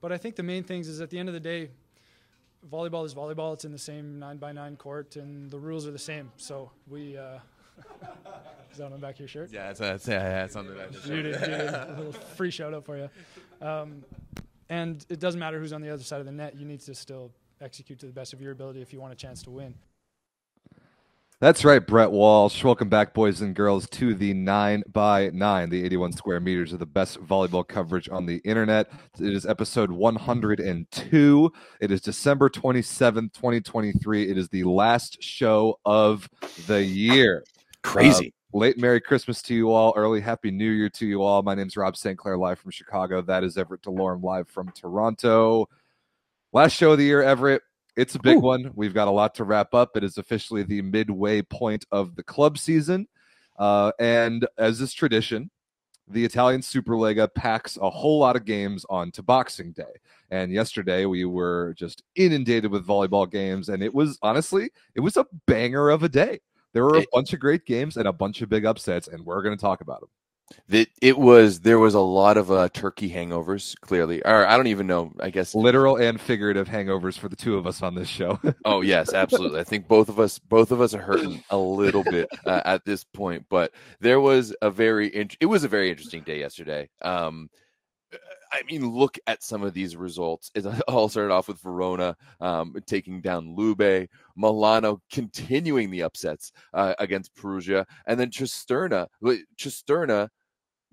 but I think the main things is at the end of the day, volleyball is volleyball. It's in the same nine by nine court, and the rules are the same. So we. Uh, is that on the back of your shirt? Yeah, that's, that's, yeah, that's on the back of the Judy, Judy, a little free shout out for you. Um, and it doesn't matter who's on the other side of the net. You need to still execute to the best of your ability if you want a chance to win. That's right, Brett Walsh. Welcome back, boys and girls, to the 9 by 9 the 81 square meters of the best volleyball coverage on the internet. It is episode 102. It is December 27th, 2023. It is the last show of the year. Crazy. Uh, late Merry Christmas to you all. Early Happy New Year to you all. My name is Rob St. Clair, live from Chicago. That is Everett DeLorme, live from Toronto. Last show of the year, Everett. It's a big Ooh. one. We've got a lot to wrap up. It is officially the midway point of the club season. Uh, and as is tradition, the Italian Superlega packs a whole lot of games onto Boxing Day. And yesterday we were just inundated with volleyball games, and it was honestly, it was a banger of a day. There were a bunch of great games and a bunch of big upsets, and we're going to talk about them. It, it was there was a lot of uh, turkey hangovers clearly or i don't even know i guess literal and figurative hangovers for the two of us on this show oh yes absolutely i think both of us both of us are hurting a little bit uh, at this point but there was a very in- it was a very interesting day yesterday um I mean, look at some of these results. It all started off with Verona um, taking down Lube, Milano continuing the upsets uh, against Perugia, and then Cisterna. Cisterna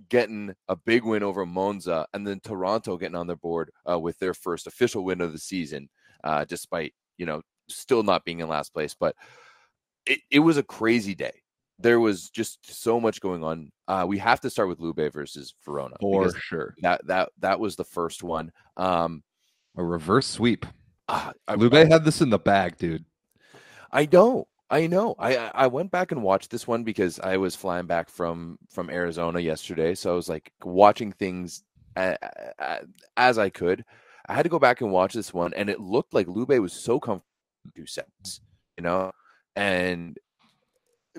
getting a big win over Monza, and then Taranto getting on the board uh, with their first official win of the season, uh, despite you know still not being in last place. But it, it was a crazy day. There was just so much going on. Uh, we have to start with Lube versus Verona for sure. That that that was the first one. Um, a reverse sweep. Uh, Lube had this in the bag, dude. I know. I know. I I went back and watched this one because I was flying back from from Arizona yesterday, so I was like watching things as I could. I had to go back and watch this one, and it looked like Lube was so comfortable two sets, you know, and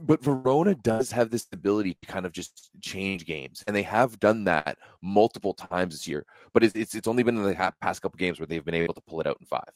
but Verona does have this ability to kind of just change games, and they have done that multiple times this year. But it's it's, it's only been in the past couple games where they've been able to pull it out in five.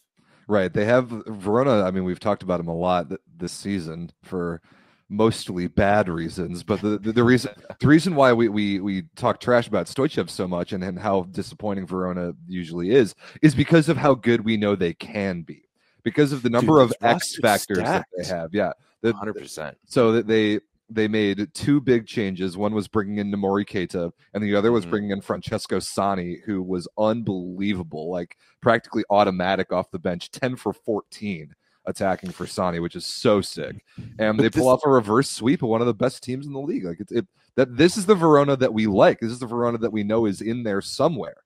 Right. They have Verona. I mean, we've talked about them a lot this season for mostly bad reasons. But the, the, the, reason the reason why we, we we talk trash about Stoichev so much and, and how disappointing Verona usually is is because of how good we know they can be. Because of the number Dude, of X factors stacked. that they have. Yeah. Hundred percent. So that they they made two big changes. One was bringing in Noumory Keita, and the other was mm-hmm. bringing in Francesco Sani, who was unbelievable, like practically automatic off the bench, 10 for 14 attacking for Sani, which is so sick. And they pull off a reverse sweep of one of the best teams in the league. Like it, it that this is the Verona that we like. This is the Verona that we know is in there somewhere.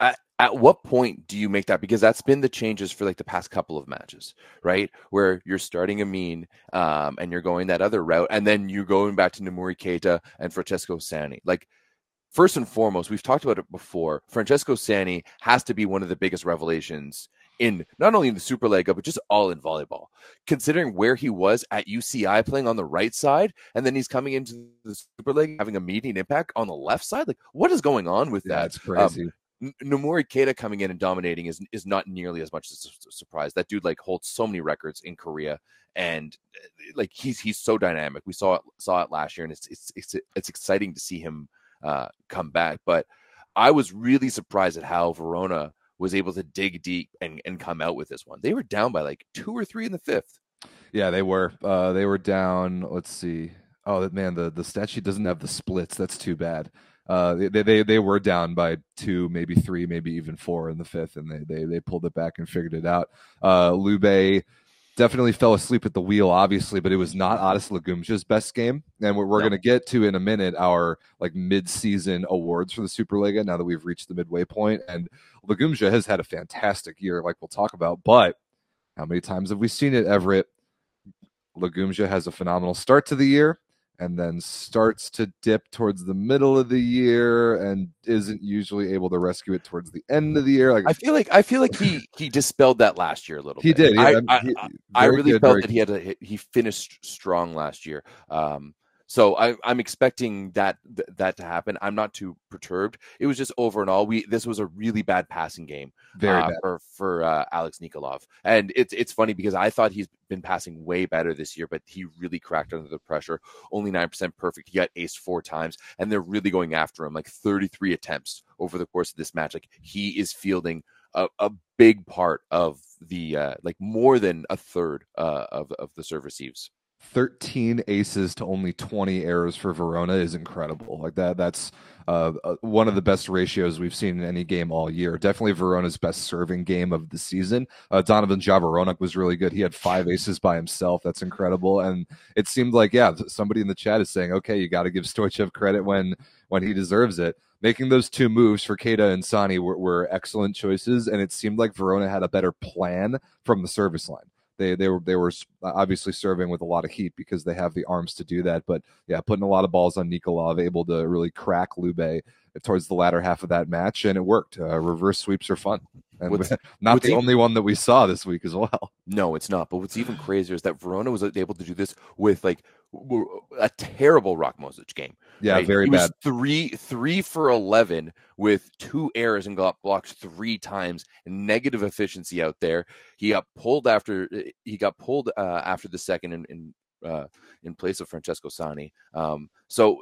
I, at what point do you make that? Because that's been the changes for like the past couple of matches right? Where you're starting Amin um, and you're going that other route and then you're going back to Noumory Keita and Francesco Sani. Like first and foremost we've talked about it before Francesco Sani has to be one of the biggest revelations in not only in the Superlega but just all in volleyball. Considering where he was at UCI playing on the right side and then he's coming into the Super League having a meeting impact on the left side like what is going on with yeah, that? that's crazy. um, Noumory Keita coming in and dominating is is not nearly as much as a surprise. That dude like holds so many records in Korea, and eh, like he's he's so dynamic. We saw it saw it last year, and it's it's it's it's exciting to see him uh, come back. But I was really surprised at how Verona was able to dig deep and and come out with this one. They were down by like two or three in the fifth. Yeah, they were. Uh, they were down. Let's see. Oh man, the the stat sheet doesn't have the splits. That's too bad. Uh, they, they they were down by two, maybe three, maybe even four in the fifth, and they they they pulled it back and figured it out. Uh, Lube definitely fell asleep at the wheel, obviously, but it was not Adis Lagumdzija's best game, and we're, we're no. going to get to in a minute our like mid-season awards for the Superlega now that we've reached the midway point, and Lagumdzija has had a fantastic year, like we'll talk about, but how many times have we seen it, Everett? Lagumdzija has a phenomenal start to the year and then starts to dip towards the middle of the year and isn't usually able to rescue it towards the end of the year. Like I feel like I feel like he he dispelled that last year a little. He bit. did. Yeah, I, I, he, I, really good, felt that he had a he finished strong last year. Um, so I, I'm expecting that th- that to happen. I'm not too perturbed. It was just over and all, we this was a really bad passing game uh, bad. for for uh, Alex Nikolov, and it's it's funny because I thought he's been passing way better this year, but he really cracked under the pressure. Only nine percent perfect. He got aced four times, and they're really going after him. Like 33 attempts over the course of this match. Like he is fielding a, a big part of the uh, like more than a third uh, of of the serve receives. 13 aces to only 20 errors for Verona is incredible. Like that, that's uh, uh, one of the best ratios we've seen in any game all year. Definitely Verona's best serving game of the season. Uh, Donovan Dzavoronok was really good. He had five aces by himself. That's incredible. And it seemed like, yeah, somebody in the chat is saying, okay, you got to give Stoichev credit when when he deserves it. Making those two moves for Keita and Sani were, were excellent choices, and it seemed like Verona had a better plan from the service line they they were they were obviously serving with a lot of heat because they have the arms to do that. But yeah, putting a lot of balls on Nikolov, able to really crack Lube towards the latter half of that match, and it worked. Uh, reverse sweeps are fun, and What's- not what's the even- only one that we saw this week as well. No, it's not. But what's even crazier is that Verona was able to do this with like a terrible Rok Mozic game. Yeah, right? very He bad. was three three for eleven with two errors and got blocked three times. Negative efficiency out there. He got pulled after he got pulled uh, after the second in in, uh, in place of Francesco Sani. Um, so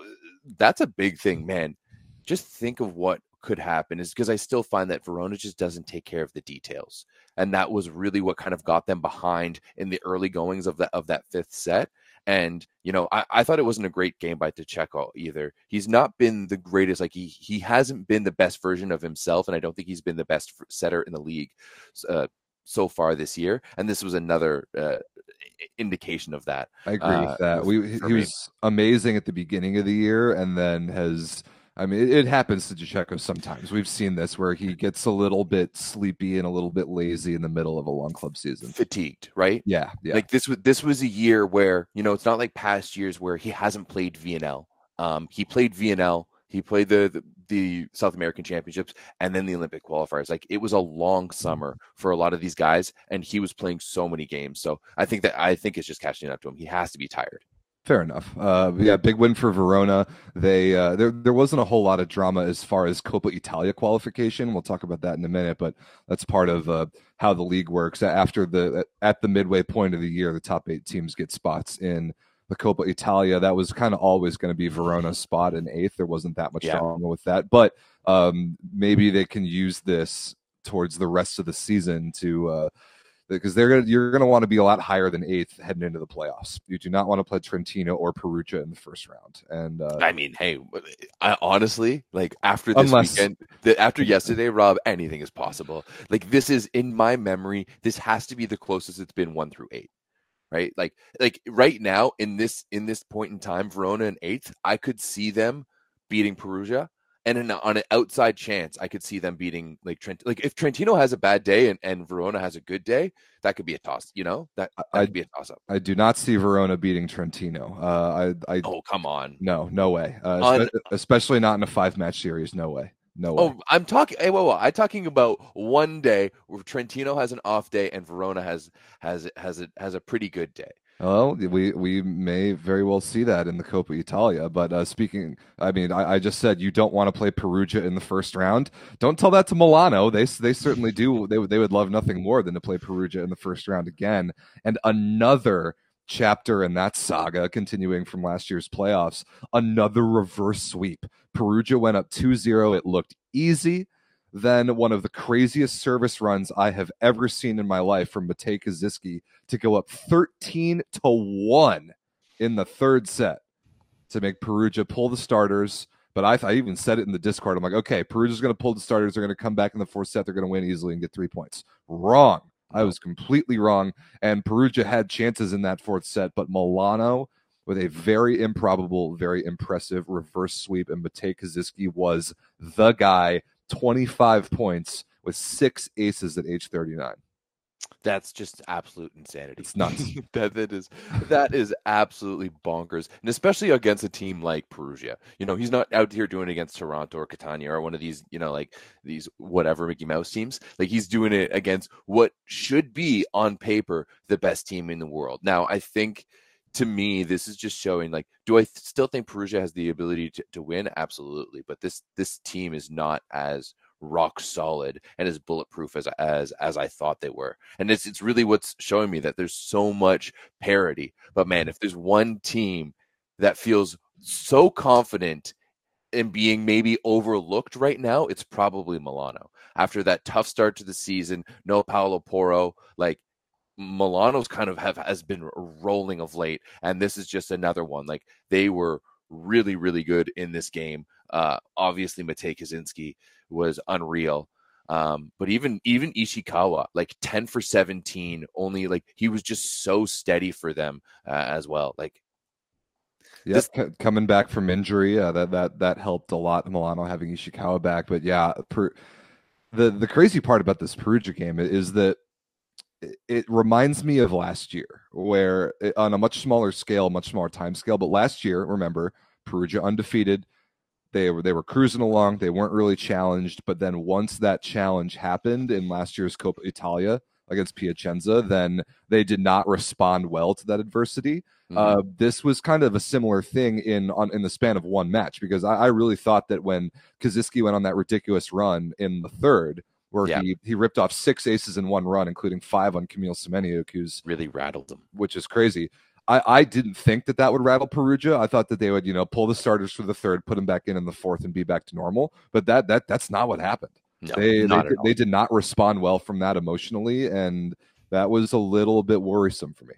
that's a big thing, man. Just think of what could happen is because I still find that Verona just doesn't take care of the details, and that was really what kind of got them behind in the early goings of that of that fifth set. And you know, I, I thought it wasn't a great game by De Cecco either. He's not been the greatest. Like he he hasn't been the best version of himself, and I don't think he's been the best setter in the league uh, so far this year. And this was another uh, indication of that. I agree Uh, with that. We he me. was amazing at the beginning of the year, and then has. I mean, it, it happens to De Cecco sometimes. We've seen this where he gets a little bit sleepy and a little bit lazy in the middle of a long club season. Fatigued, right? Yeah, yeah. Like this was this was a year where you know it's not like past years where he hasn't played VNL. Um, he played VNL. He played the, the the South American Championships and then the Olympic qualifiers. Like it was a long summer for a lot of these guys, and he was playing so many games. So I think that I think it's just catching up to him. He has to be tired. Fair enough. Uh, yeah, big win for Verona. They uh, there there wasn't a whole lot of drama as far as Coppa Italia qualification. We'll talk about that in a minute, but that's part of uh, how the league works. After the at the midway point of the year, the top eight teams get spots in the Coppa Italia. That was kind of always going to be Verona's spot in eighth. There wasn't that much Yeah. drama with that, but um, maybe they can use this towards the rest of the season to. Because they're gonna you're gonna want to be a lot higher than eighth heading into the playoffs. You do not want to play Trentino or Perugia in the first round. And uh, I mean, hey, I honestly like after this Unless- weekend, the, after yesterday, Rob, anything is possible. Like this is in my memory. This has to be the closest it's been one through eight, right? Like, like right now in this in this point in time, Verona and eighth, I could see them beating Perugia. And in, on an outside chance, I could see them beating like Trent. Like if Trentino has a bad day and, and Verona has a good day, that could be a toss. You know that that I, would be a toss up. I do not see Verona beating Trentino. Uh, I, I Oh come on! no, no way. Uh, espe- especially not in a five match series. No way. No way. Oh, I'm talking. Hey, whoa, whoa, I'm talking about one day where Trentino has an off day and Verona has has has a has a pretty good day. Well, we we may very well see that in the Coppa Italia. But uh, speaking, I mean, I, I just said you don't want to play Perugia in the first round. Don't tell that to Milano. They they certainly do. They would they would love nothing more than to play Perugia in the first round again. And another chapter in that saga, continuing from last year's playoffs, another reverse sweep. Perugia went up 2-0. It looked easy. Then one of the craziest service runs I have ever seen in my life from Matey Kaziyski to go up 13 to 1 in the third set to make Perugia pull the starters. But I, I even said it in the Discord. I'm like, okay, Perugia's going to pull the starters. They're going to come back in the fourth set. They're going to win easily and get three points. Wrong. I was completely wrong. And Perugia had chances in that fourth set, but Milano with a very improbable, very impressive reverse sweep. And Matey Kaziyski was the guy, 25 points with six aces at age 39. That's just absolute insanity. It's nuts. that that is that is absolutely bonkers, and especially against a team like Perugia. You know, he's not out here doing it against Taranto or Catania or one of these, you know, like these whatever Mickey Mouse teams. Like he's doing it against what should be on paper the best team in the world. Now, I think to me, this is just showing like, do I still think Perugia has the ability to, to win? Absolutely. But this this team is not as rock solid and as bulletproof as as as I thought they were. And it's it's really what's showing me that there's so much parity. But man, if there's one team that feels so confident in being maybe overlooked right now, it's probably Milano. After that tough start to the season, no Paolo Porro, like Milano's kind of have has been rolling of late, and this is just another one. Like they were really, really good in this game. Uh, obviously, Matey Kaziyski was unreal. Um, but even even Ishikawa, like 10 for 17, only like he was just so steady for them uh, as well. Like yeah, this... c- coming back from injury, uh, that that that helped a lot. Milano having Ishikawa back, but yeah, per, the the crazy part about this Perugia game is that it reminds me of last year, where it, on a much smaller scale, much smaller time scale. But last year, remember, Perugia undefeated. They were they were cruising along. They weren't really challenged. But then once that challenge happened in last year's Coppa Italia against Piacenza, then they did not respond well to that adversity. Mm-hmm. Uh, this was kind of a similar thing in on in the span of one match because I, I really thought that when Kaziyski went on that ridiculous run in the third where yeah. he he ripped off six aces in one run, including five on Kamil Semeniuk, who's really rattled them, which is crazy. I, I didn't think that that would rattle Perugia. I thought that they would, you know, pull the starters for the third, put them back in in the fourth, and be back to normal. But that that that's not what happened. No, they they, they did not respond well from that emotionally, and that was a little bit worrisome for me.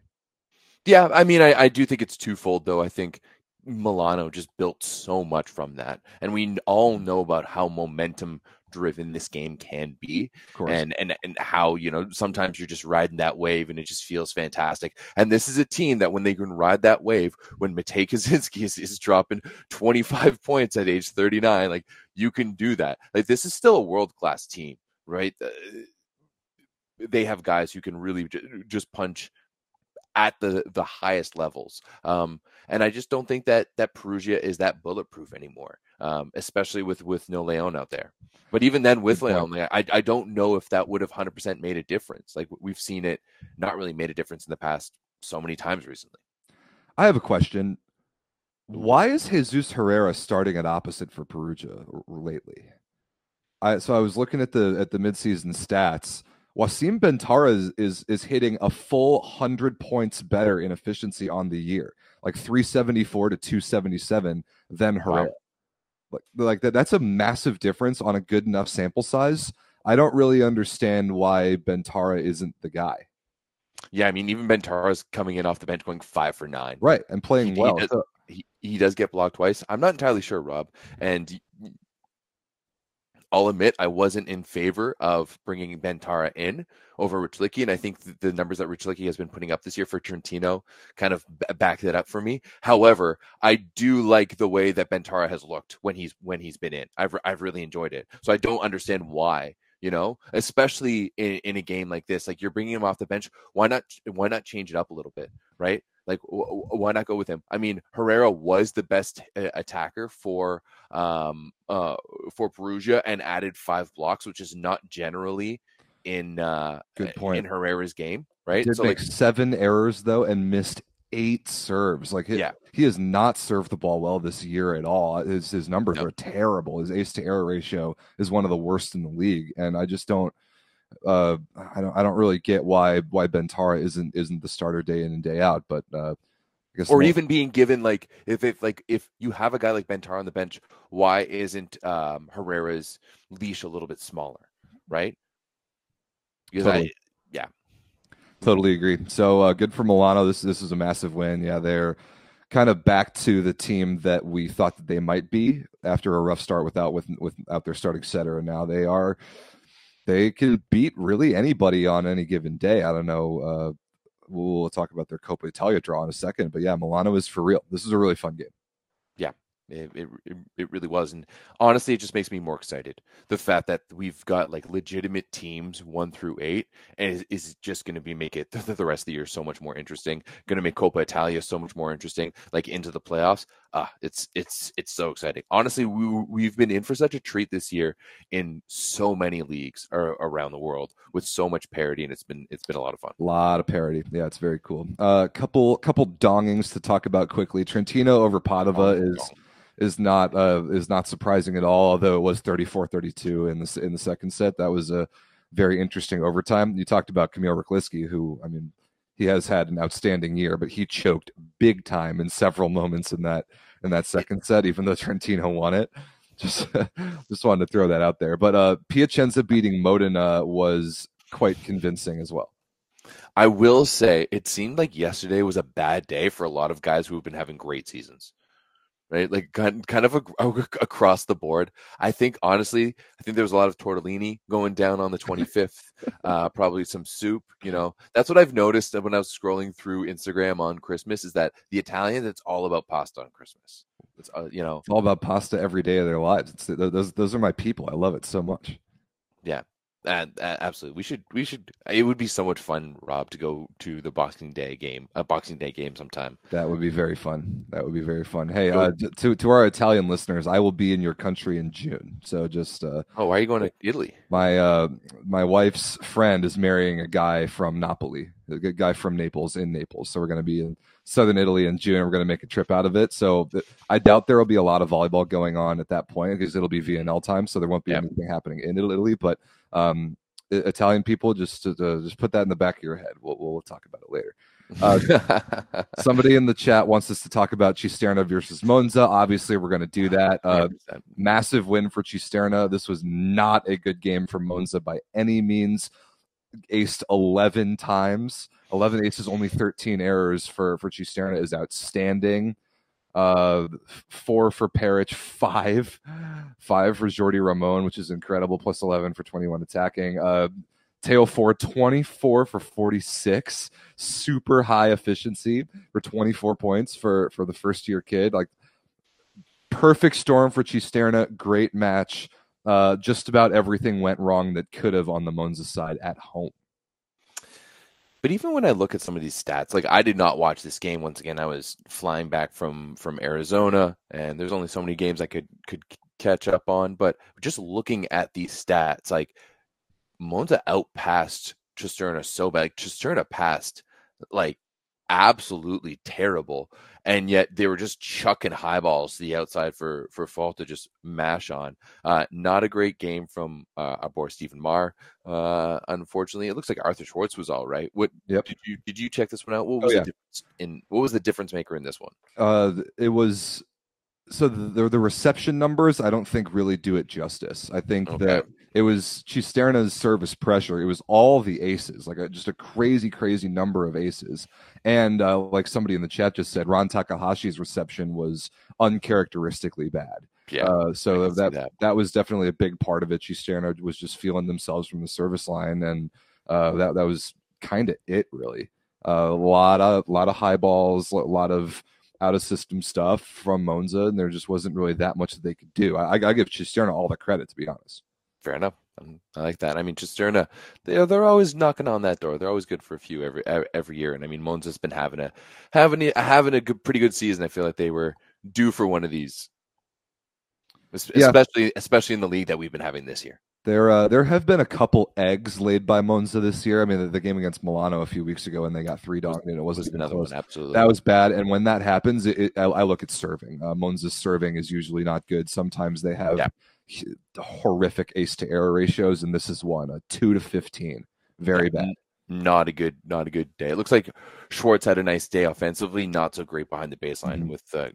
Yeah, I mean, I, I do think it's twofold, though. I think Milano just built so much from that, and we all know about how momentum driven this game can be. And and and how you know sometimes you're just riding that wave and it just feels fantastic. And this is a team that when they can ride that wave when Matey Kaziyski is, is dropping 25 points at age 39 like you can do that. Like this is still a world class team right? They have guys who can really just punch at the the highest levels. Um, and I just don't think that that Perugia is that bulletproof anymore, um, especially with with no Leon out there. But even then, with Leon, I I don't know if that would have hundred percent made a difference. Like we've seen it not really made a difference in the past so many times recently. I have a question. Why is Jesus Herrera starting at opposite for Perugia lately? I so I was looking at the at the midseason stats. Wassim Bentara is, is, is hitting a full hundred points better in efficiency on the year, like 374 to 277 than Herrera. Wow. Like, like that, that's a massive difference on a good enough sample size. I don't really understand why Bentara isn't the guy. Yeah, I mean, even Bentara's coming in off the bench going five for nine. Right, and playing he, well. He does, he, he does get blocked twice. I'm not entirely sure, Rob. And I'll admit I wasn't in favor of bringing Bentara in over Rychlicki, and I think the numbers that Rychlicki has been putting up this year for Trentino kind of back that up for me. However, I do like the way that Bentara has looked when he's when he's been in. I've I've really enjoyed it, so I don't understand why. You know, especially in, in a game like this, like you're bringing him off the bench. Why not? Why not change it up a little bit, right? Like, w- why not go with him? I mean, Herrera was the best attacker for um uh for Perugia and added five blocks, which is not generally in uh good point in Herrera's game, right? Did so make like seven errors though and missed eight serves. Like he, yeah. he has not served the ball well this year at all. His his numbers are terrible. His ace to error ratio is one of the worst in the league, and I just don't uh, I don't I don't really get why why Bentara isn't isn't the starter day in and day out, but uh, or even being given like if if like if you have a guy like Bentara on the bench, why isn't um, Herrera's leash a little bit smaller, right? Because totally. I yeah. Totally agree. So uh, good for Milano. This this is a massive win. Yeah, they're kind of back to the team that we thought that they might be after a rough start without with without their starting setter, and now they are they can beat really anybody on any given day. I don't know. Uh, we'll, talk about their Coppa Italia draw in a second, but yeah, Milano is for real. This is a really fun game. Yeah, It, it it really was, and honestly, it just makes me more excited. The fact that we've got like legitimate teams one through eight, and is, is just going to be make it the, the rest of the year so much more interesting. Going to make Coppa Italia so much more interesting, like into the playoffs. Ah, it's it's it's so exciting. Honestly, we we've been in for such a treat this year in so many leagues around the world with so much parity, and it's been it's been a lot of fun. A lot of parity, yeah, it's very cool. A uh, couple couple dongings to talk about quickly. Trentino over Padova oh, is is not uh, is not surprising at all. Although it was 34-32 in the in the second set, that was a very interesting overtime. You talked about Kamil Rychlicki, who I mean, he has had an outstanding year, but he choked big time in several moments in that in that second set, even though Trentino won it. Just just wanted to throw that out there. But uh, Piacenza beating Modena was quite convincing as well. I will say it seemed like yesterday was a bad day for a lot of guys who have been having great seasons right? Like kind kind of a, across the board. I think honestly, I think there was a lot of tortellini going down on the 25th. uh, probably some soup. You know, that's what I've noticed when I was scrolling through Instagram on Christmas. Is that the Italians? It's all about pasta on Christmas. It's uh, you know, it's all about pasta every day of their lives. It's, those those are my people. I love it so much. Yeah, uh, absolutely, we should. We should. It would be so much fun, Rob, to go to the Boxing Day game, a Boxing Day game sometime. That would be very fun. That would be very fun. Hey, uh, to to our Italian listeners, I will be in your country in June. So just. Uh, oh, why are you going to Italy? My uh, my wife's friend is marrying a guy from Napoli, a guy from Naples in Naples. So we're going to be in southern Italy in June. We're going to make a trip out of it. So I doubt there will be a lot of volleyball going on at that point because it'll be VNL time. So there won't be yep. anything happening in Italy, but um, Italian people, just to, to, just put that in the back of your head. We'll, we'll talk about it later. Uh, somebody in the chat wants us to talk about Cisterna versus Monza. Obviously, we're going to do that. Uh, massive win for Cisterna. This was not a good game for Monza by any means. Aced 11 times. 11 aces, only 13 errors for, for Cisterna is outstanding uh, four for Peric, five, five for Jordi Ramon, which is incredible, plus 11 for 21 attacking. Uh, Theo Faure, 24 for 46, super high efficiency for 24 points for, for the first year kid. Like, perfect storm for Cisterna, great match. Uh, just about everything went wrong that could have on the Monza side at home. But even when I look at some of these stats, like I did not watch this game. Once again, I was flying back from from Arizona, and there's only so many games I could could catch up on. But just looking at these stats, like Monza outpassed Cisterna so bad. Like Cisterna passed like absolutely terrible and yet they were just chucking high balls to the outside for for Faure to just mash on. Uh, not a great game from uh, our boy Stephen Maar. Uh, unfortunately, it looks like Arthur Szwarc was all right. What yep. did you did you check this one out? What oh, was oh, yeah. the difference in what was the difference maker in this one? Uh, it was so the the reception numbers I don't think really do it justice. I think okay. that it was Cisterna's service pressure. It was all the aces, like a, just a crazy, crazy number of aces. And uh, like somebody in the chat just said, Ran Takahashi's reception was uncharacteristically bad. Yeah. Uh, so that, that, that was definitely a big part of it. Cisterna was just feeling themselves from the service line, and uh, that that was kind of it, really. Uh, a lot of lot of high balls, a lot of out of system stuff from Monza, and there just wasn't really that much that they could do. I, I give Cisterna all the credit, to be honest. Fair enough. I like that. I mean, Cisterna, they are, they're always knocking on that door. They're always good for a few every every year. And I mean, Monza's been having a having a, having a good, pretty good season. I feel like they were due for one of these, especially yeah. especially in the league that we've been having this year. There, uh, there have been a couple eggs laid by Monza this year. I mean, the, the game against Milano a few weeks ago, and they got three dogs, and it wasn't another close. one. Absolutely, that was bad. And when that happens, it, it, I, I, look at serving. Uh, Monza's serving is usually not good. Sometimes they have yeah horrific ace to error ratios, and this is one a two to fifteen, very bad. Not a good, not a good day. It looks like Szwarc had a nice day offensively, not so great behind the baseline mm-hmm. with uh,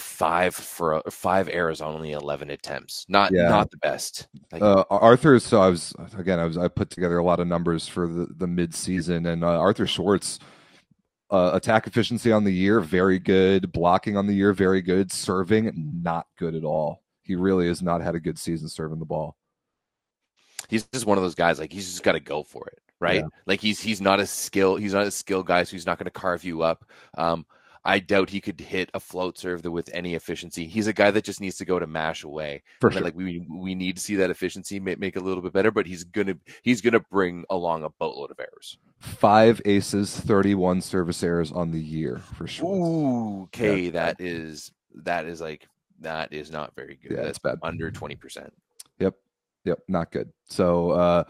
five for five errors on only 11 attempts not yeah. not the best like, uh, arthur so i was again i was i put together a lot of numbers for the the mid-season and uh, arthur szwarc uh, attack efficiency on the year very good blocking on the year very good serving not good at all he really has not had a good season serving the ball. He's just one of those guys. Like he's just got to go for it, right? Yeah. Like he's he's not a skill. He's not a skill guy, so he's not going to carve you up. Um, I doubt he could hit a float serve with any efficiency. He's a guy that just needs to go to mash away. For sure. Like we we need to see that efficiency make, make a little bit better, but he's gonna he's gonna bring along a boatload of errors. Five aces, 31 service errors on the year for sure. Ooh, okay, Yeah. that is that is like that is not very good. Yeah, That's bad. under twenty percent. Yep. Yep. Not good. So uh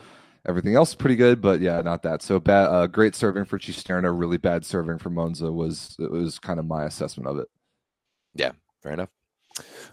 everything else pretty good, but yeah, not that. So bad uh great serving for Cisterna, really bad serving for Monza was it was kind of my assessment of it. Yeah. Fair enough.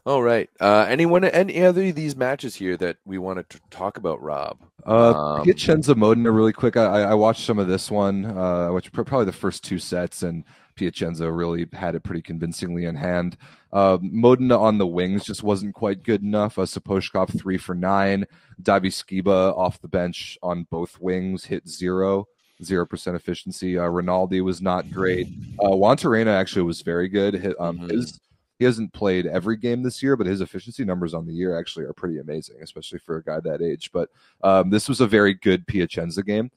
All right. Uh, anyone, any other of these matches here that we want to talk about, Rob? Uh Um, Piacenza Modena really quick. I, I I watched some of this one, uh which probably the first two sets and Piacenza really had it pretty convincingly in hand. Uh, Modena on the wings just wasn't quite good enough. Uh, Sapozhkov three for nine. Davyskiba off the bench on both wings hit zero, zero percent efficiency. Uh, Rinaldi was not great. Uh, Juantorena actually was very good. Hit, um, Mhm. his he hasn't played every game this year, but his efficiency numbers on the year actually are pretty amazing, especially for a guy that age. But um, this was a very good Piacenza game.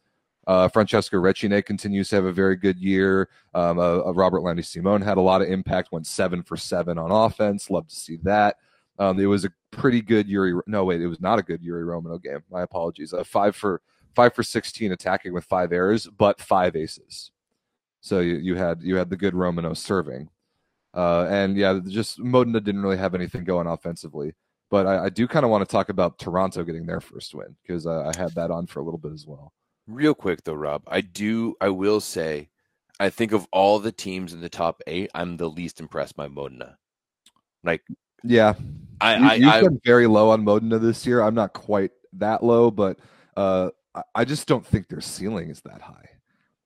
Uh, Francesco Recine continues to have a very good year. Um, uh, uh, Robertlandy Simone had a lot of impact, went seven for seven on offense. Love to see that. Um, it was a pretty good Yuri. No, wait, it was not a good Yuri Romano game. My apologies. Uh, five for five for sixteen attacking with five errors, but five aces. So you, you had you had the good Romano serving, uh, and yeah, just Modena didn't really have anything going offensively. But I, I do kind of want to talk about Taranto getting their first win because I, I had that on for a little bit as well. Real quick though, Rob, I do. I will say, I think of all the teams in the top eight, I'm the least impressed by Modena. Like Yeah, I, you, I, I been very low on Modena this year. I'm not quite that low, but uh, I- I just don't think their ceiling is that high.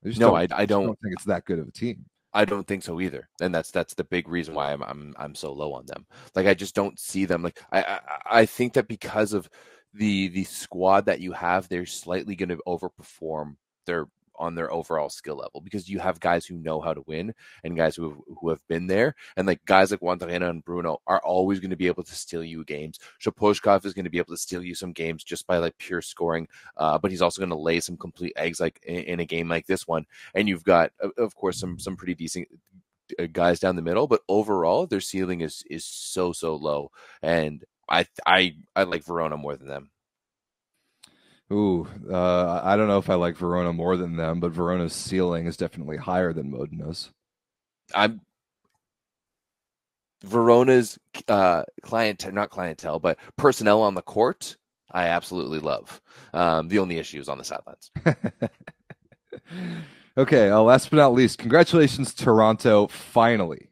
I No, don't, I- I just don't- think it's that good of a team. I don't think so either, and that's that's the big reason why I'm I'm I'm so low on them. Like I just don't see them. Like I I, I think that because of the the squad that you have, they're slightly going to overperform their on their overall skill level because you have guys who know how to win and guys who have, who have been there, and like guys like Juantorena and Bruno are always going to be able to steal you games. Sapozhkov is going to be able to steal you some games just by like pure scoring, uh, but he's also going to lay some complete eggs like in, in a game like this one. And you've got of- of course some some pretty decent uh, guys down the middle but overall their ceiling is is so so low. And i i i like verona more than them Ooh, uh, I don't know if I like Verona more than them, but Verona's ceiling is definitely higher than Modena's. i'm verona's uh clientele not clientele but personnel on the court i absolutely love um the only issue is on the sidelines okay, uh, last but not least, congratulations, Taranto. Finally,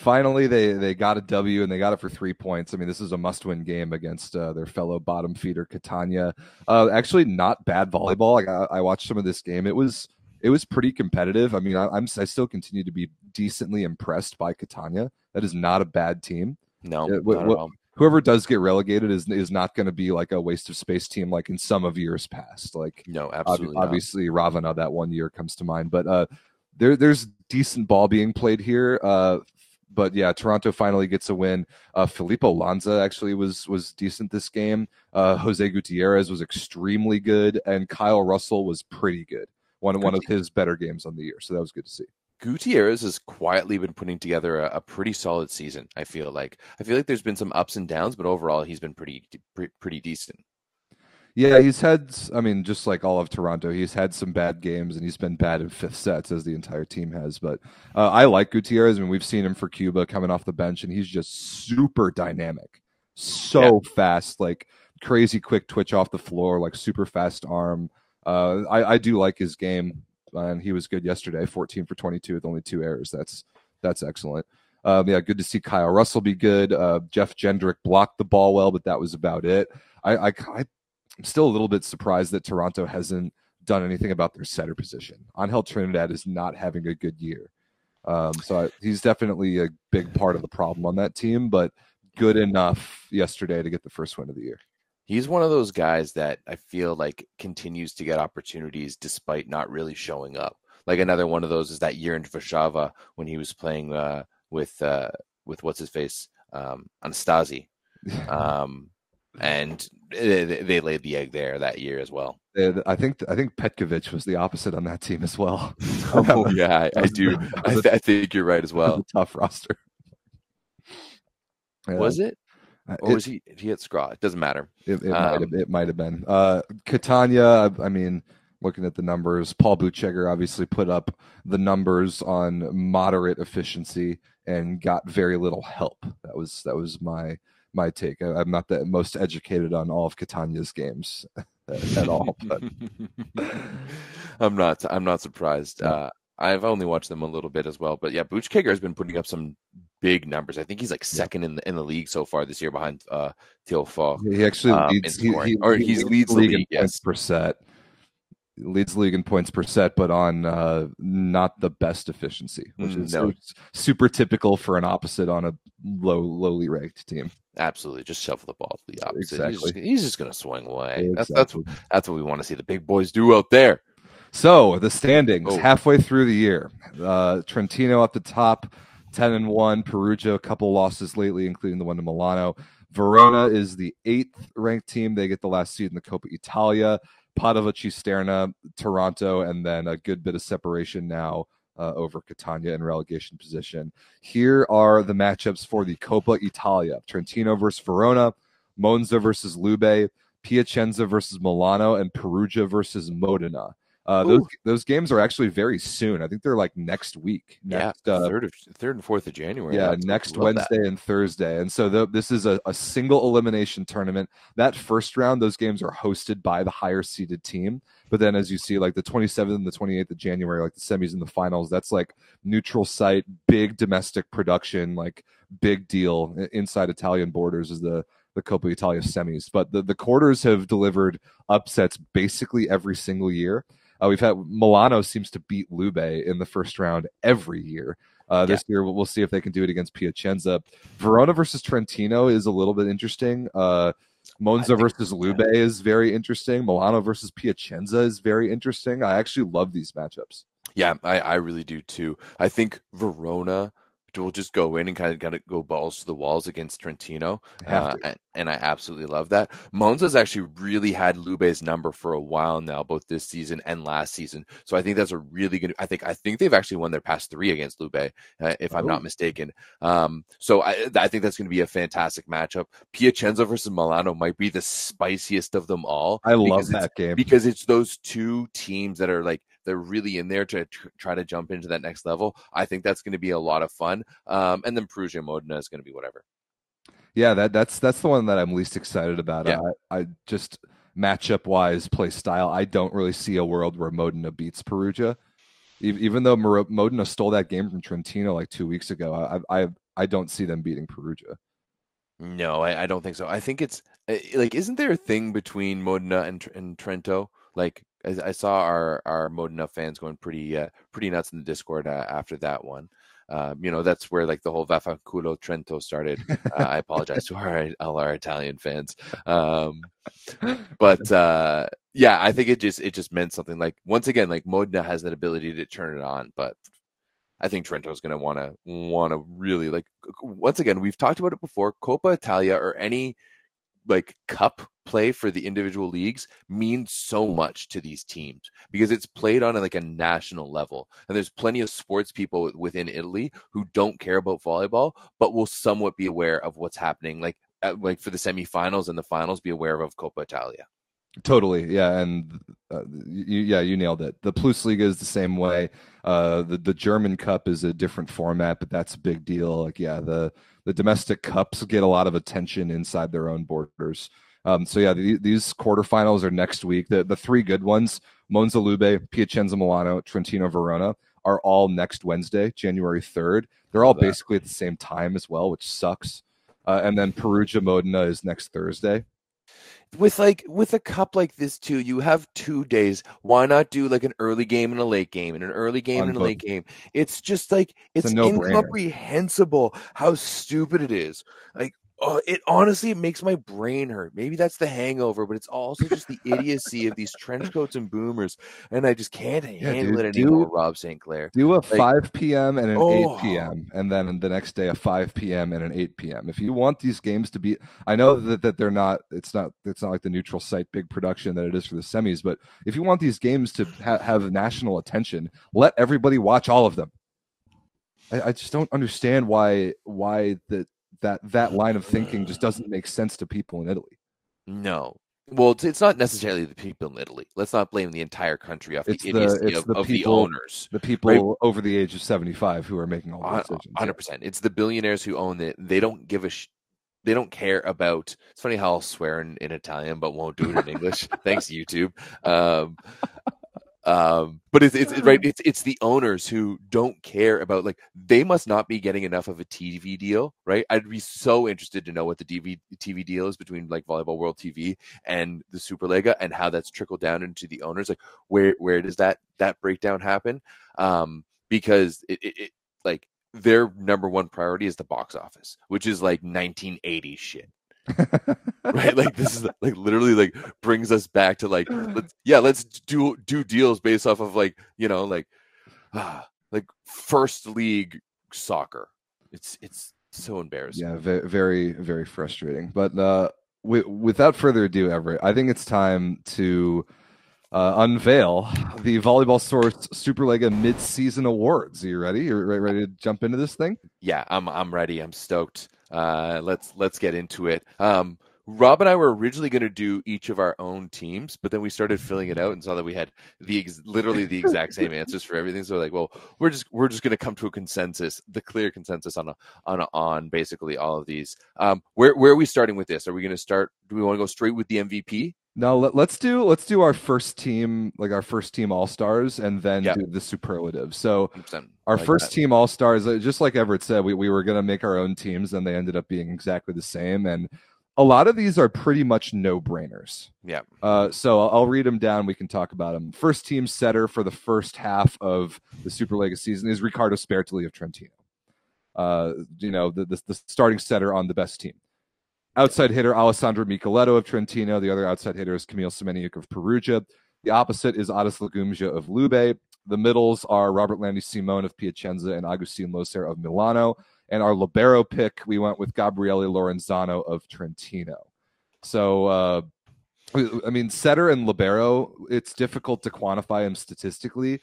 finally, they they got a W and they got it for three points. I mean, this is a must-win game against uh, their fellow bottom feeder Catania. Uh, actually, not bad volleyball. Like, I, I watched some of this game. It was it was pretty competitive. I mean, I, I'm I still continue to be decently impressed by Catania. That is not a bad team. no what- not at what- all. Whoever does get relegated is is not going to be like a waste of space team like in some of years past. Like no Ob- absolutely not. obviously Ravenna that one year comes to mind, but uh, there there's decent ball being played here. Uh, but yeah, Taranto finally gets a win. Uh, Filippo Lanza actually was was decent this game. Uh, Jose Gutierrez was extremely good, and Kyle Russell was pretty good. One one of his better games on the year, so that was good to see. Gutierrez has quietly been putting together a, a pretty solid season. I feel like I feel like there's been some ups and downs, but overall he's been pretty pretty, pretty decent. Yeah, he's had. I mean, just like all of Taranto, he's had some bad games, and he's been bad in fifth sets, as the entire team has. But uh, I like Gutierrez. I mean, we've seen him for Cuba coming off the bench, and he's just super dynamic, so fast, like crazy quick twitch off the floor, like super fast arm. Uh, I, I do like his game, and he was good yesterday. Fourteen for twenty-two with only two errors. That's that's excellent. Um, yeah, good to see Kyle Russell be good. Uh, Jeff Jendryk blocked the ball well, but that was about it. I, I, I I'm still a little bit surprised that Taranto hasn't done anything about their setter position. Angel Trinidad is not having a good year. Um, so I, he's definitely a big part of the problem on that team, but good enough yesterday to get the first win of the year. He's one of those guys that I feel like continues to get opportunities despite not really showing up. Like another one of those is that year in Varsava when he was playing uh, with uh, with what's his face um, Anastasi. Um, and they, they laid the egg there that year as well. I think I think Petkovic was the opposite on that team as well. oh yeah, I, I do. I, th- I, think you're right as well. tough roster. Yeah. Was it? Uh, or it, was he? He had Scraw. It doesn't matter. It, it um, might have. It might have been. Uh, Catania. I mean, looking at the numbers, Paul Buchegger obviously put up the numbers on moderate efficiency and got very little help. That was that was my my take. I, am not the most educated on all of Catania's games at all, but I'm not. I'm not surprised. Uh, I've only watched them a little bit as well, but yeah, Buchegger has been putting up some big numbers. I think he's like second in the in the league so far this year behind uh Theo He actually um, leads, he, he, or he, he leads the league, league yes. per set leads league in points per set, but on uh, not the best efficiency, which mm, is no. super typical for an opposite on a low, lowly ranked team. Absolutely, just shovel the ball to the opposite. Exactly. He's just, just going to swing away. Exactly. That's that's what, that's what we want to see the big boys do out there. So the standings oh. halfway through the year, uh, Trentino at the top, ten and one. Perugia, a couple losses lately, including the one to Milano. Verona is the eighth ranked team. They get the last seed in the Coppa Italia. Padova, Cisterna, Taranto, and then a good bit of separation now uh, over Catania in relegation position. Here are the matchups for the Coppa Italia: Trentino versus Verona, Monza versus Lube, Piacenza versus Milano, and Perugia versus Modena. Uh, those those games are actually very soon. I think they're like next week. Next, yeah, uh, third of third and fourth of January. Yeah, next Wednesday that. and Thursday. And so the, this is a, a single elimination tournament. That first round, those games are hosted by the higher seeded team. But then, as you see, like the 27th and the 28th of January, like the semis and the finals, that's like neutral site, big domestic production, like big deal inside Italian borders is the the Coppa Italia semis. But the, the quarters have delivered upsets basically every single year. Uh, we've had Milano seems to beat Lube in the first round every year. Uh, this yeah. year, we'll see if they can do it against Piacenza. Verona versus Trentino is a little bit interesting. Uh, Monza versus Lube is very interesting. Milano versus Piacenza is very interesting. I actually love these matchups. Yeah, I, I really do too. I think Verona will just go in and kind of got to go balls to the walls against Trentino, uh, and, and, I absolutely love that. Monza's actually really had Lube's number for a while now, both this season and last season. So I think that's a really good. I think I think they've actually won their past three against Lube, uh, if I'm not oh. mistaken. Um, so I, I think that's going to be a fantastic matchup. Piacenza versus Milano might be the spiciest of them all. I love that game because it's those two teams that are like they're really in there to tr- try to jump into that next level. I think that's going to be a lot of fun. Um, and then Perugia Modena is going to be whatever. Yeah, that that's that's the one that I'm least excited about. Yeah. I, I just matchup wise, play style. I don't really see a world where Modena beats Perugia, even though Modena stole that game from Trentino like two weeks ago. I I I don't see them beating Perugia. No, I, I don't think so. I think it's eh, like, isn't there a thing between Modena and, and Trento? Like I, I saw our our Modena fans going pretty uh, pretty nuts in the Discord uh, after that one. Um, you know, that's where like the whole Vaffanculo Trento started. Uh, I apologize to our all our Italian fans, um, but uh, yeah, I think it just it just meant something. Like once again, like Modena has that ability to turn it on, but I think Trento's going to want to want to really like. Once again, we've talked about it before. Coppa Italia or any like cup play for the individual leagues means so much to these teams because it's played on like a national level and there's plenty of sports people within italy who don't care about volleyball but will somewhat be aware of what's happening like at, like for the semifinals and the finals be aware of coppa italia Totally, yeah, and uh, you, yeah, you nailed it. The Plus Liga is the same way. Uh, the the German Cup is a different format, but that's a big deal. Like, yeah, the the domestic cups get a lot of attention inside their own borders. Um, so yeah, the, these quarterfinals are next week. The the three good ones: Monza Lube, Piacenza Milano, Trentino Verona, are all next Wednesday, January third. They're all basically at the same time as well, which sucks. Uh, and then Perugia Modena is next Thursday. With like with a cup like this too you have two days. Why not do like an early game and a late game and an early game and a late game? It's just like it's, it's incomprehensible how stupid it is. Like Oh, it honestly makes my brain hurt. Maybe that's the hangover, but it's also just the idiocy of these trench coats and boomers, and I just can't handle dude, it do- anymore. Rob St. Clair. Do a 5 p.m. and an Oh. 8 p.m. and then the next day a 5 p.m. and an 8 p.m. If you want these games to be, I know that, that they're not. It's not. It's not like the neutral site big production that it is for the semis. But if you want these games to ha- have national attention, let everybody watch all of them. I, I just don't understand why why that that that line of thinking just doesn't make sense to people in Italy. No. Well, it's, it's not necessarily the people in Italy. Let's not blame the entire country off It's the the- idiocy it's of, the of the people- owners. The people over the age of 75 who are making all the decisions. Hundred percent. It's the billionaires who own it. They don't give a. Sh- they don't care about. It's funny how I'll swear in, in Italian, but won't do it in English. Thanks, YouTube. Um, um, but it's, it's right. It's it's the owners who don't care about like they must not be getting enough of a TV deal, right? I'd be so interested to know what the DV, TV deal is between like Volleyball World TV and the Superlega, and how that's trickled down into the owners. Like where where does that that breakdown happen? Um, because it, it, it like their number one priority is the box office, which is like 1980 shit, right? Like this is like literally like brings us back to like let's yeah, let's do do deals based off of like you know like ah, like first league soccer. It's it's so embarrassing. Yeah, very, very, very frustrating. But uh, wi- without further ado, Everett, I think it's time to uh, unveil the Volleyball Source Superlega Mid-Season Awards. Are you ready? You're ready to jump into this thing? yeah i'm i'm ready i'm stoked uh let's let's get into it. Um rob and i were originally going to do each of our own teams but then we started filling it out and saw that we had the ex- literally the exact same answers for everything. So we're like well we're just we're just going to come to a consensus the clear consensus on a, on a, on basically all of these. Um where where are we starting with this? Are we going to start do we want to go straight with the mvp No, let, let's do let's do our first team, like our first team All Stars, and then do the superlative. So 100%. our Like first that. team All Stars, uh, just like Everett said, we, we were going to make our own teams, and they ended up being exactly the same. And a lot of these are pretty much no brainers. Yeah. Uh, so I'll, I'll read them down. We can talk about them. First team setter for the first half of the Super Superlega season is Riccardo Sbertoli of Trentino. Uh, you know, the, the, the starting setter on the best team. Outside hitter Alessandro Michieletto of Trentino. The other outside hitter is Kamil Semeniuk of Perugia. The opposite is Adis Lagumdzija of Lube. The middles are Robertlandy Simone of Piacenza and Agustin Loser of Milano. And our libero pick, we went with Gabriele Laurenzano of Trentino. So, uh, I mean, setter and libero, it's difficult to quantify them statistically,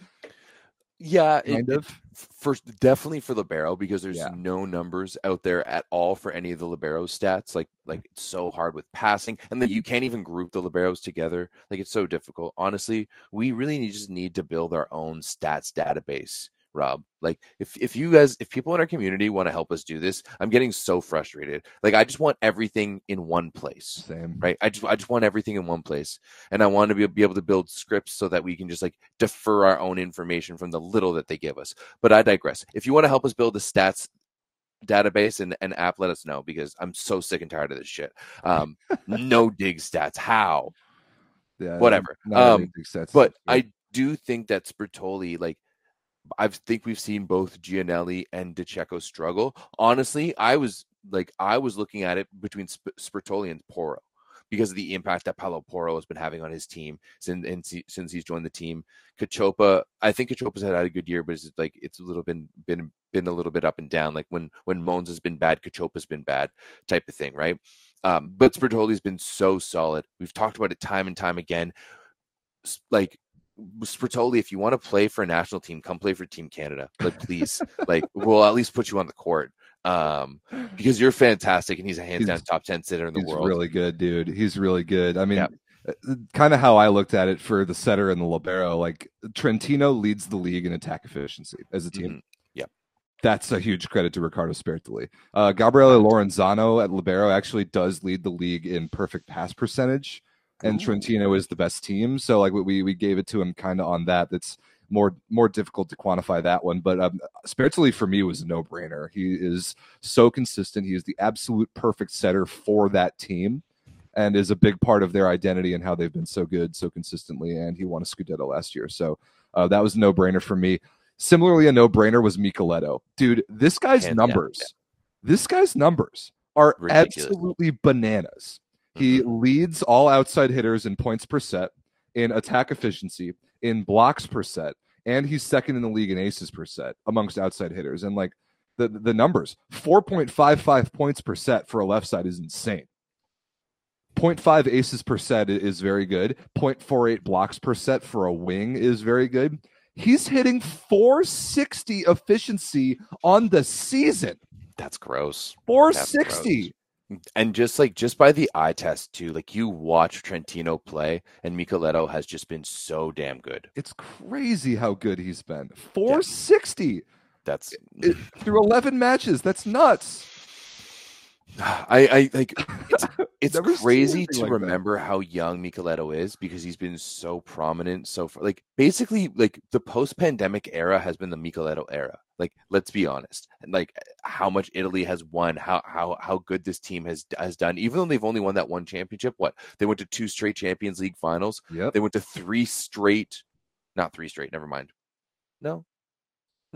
yeah kind it- of. first definitely for libero because there's Yeah. no numbers out there at all for any of the libero stats like like it's so hard with passing and then you can't even group the liberos together like it's so difficult honestly we really need, just need to build our own stats database rob like if if you guys if people in our community want to help us do this i'm getting so frustrated. Like i just want everything in one place Same. right? I just i just want everything in one place and i want to be, be able to build scripts so that we can just like defer our own information from the little that they give us. But i digress. If you want to help us build the stats database and, and app let us know because i'm so sick and tired of this shit. Um no dig stats. How? Yeah, Whatever. Um, but i do think that Sbertoli, like i think we've seen both Giannelli and De Cecco struggle honestly i was like i was looking at it between Sp- and Porro because of the impact that Paolo Porro has been having on his team since since he's joined the team. Cachopa, I think Cachopa's had had a good year, but it's like it's a little been been been a little bit up and down. Like when when Monza has been bad, Cachopa's been bad, type of thing, right? Um, but Sbertoli's been so solid. We've talked about it time and time again. Like Sbertoli, if you want to play for a national team, come play for Team Canada. Like please, like we'll at least put you on the court. Um, because you're fantastic and he's a hands down top ten sitter in the He's world. really good, dude. He's really good. I mean, Yeah. kind of how I looked at it for the setter and the libero. Like Trentino leads the league in attack efficiency as a team. Mhm. Yep. That's a huge credit to Riccardo Sbertoli. Uh, Gabriele Laurenzano at libero actually does lead the league in perfect pass percentage, and Trentino is the best team. So like we we gave it to him kind of on that. That's more more difficult to quantify that one. But um, Sbertoli for me was a no brainer. He is so consistent. He is the absolute perfect setter for that team and is a big part of their identity and how they've been so good so consistently. And he won a Scudetto last year. So uh, that was a no brainer for me. Similarly, a no brainer was Michieletto. Dude, this guy's down, numbers, this guy's numbers are Ridiculous. absolutely bananas. He leads all outside hitters in points per set, in attack efficiency, in blocks per set, and he's second in the league in aces per set amongst outside hitters. And like the the numbers, 4.55 points per set for a left side is insane. 0.5 aces per set is very good. 0.48 blocks per set for a wing is very good. He's hitting 460 efficiency on the season. That's gross. 460. And just like just by the eye test too, like you watch Trentino play, and Michieletto has just been so damn good. It's crazy how good he's been. 460 That's it- through 11 matches. That's nuts. I, I like it's, it's crazy to like that. remember how young Michieletto is because he's been so prominent so far. Like basically, like the post-pandemic era has been the Michieletto era. Like let's be honest, and like how much Italy has won, how how how good this team has has done. Even though they've only won that one championship, what they went to two straight Champions League finals. Yeah, They went to three straight, not three straight. Never mind. No,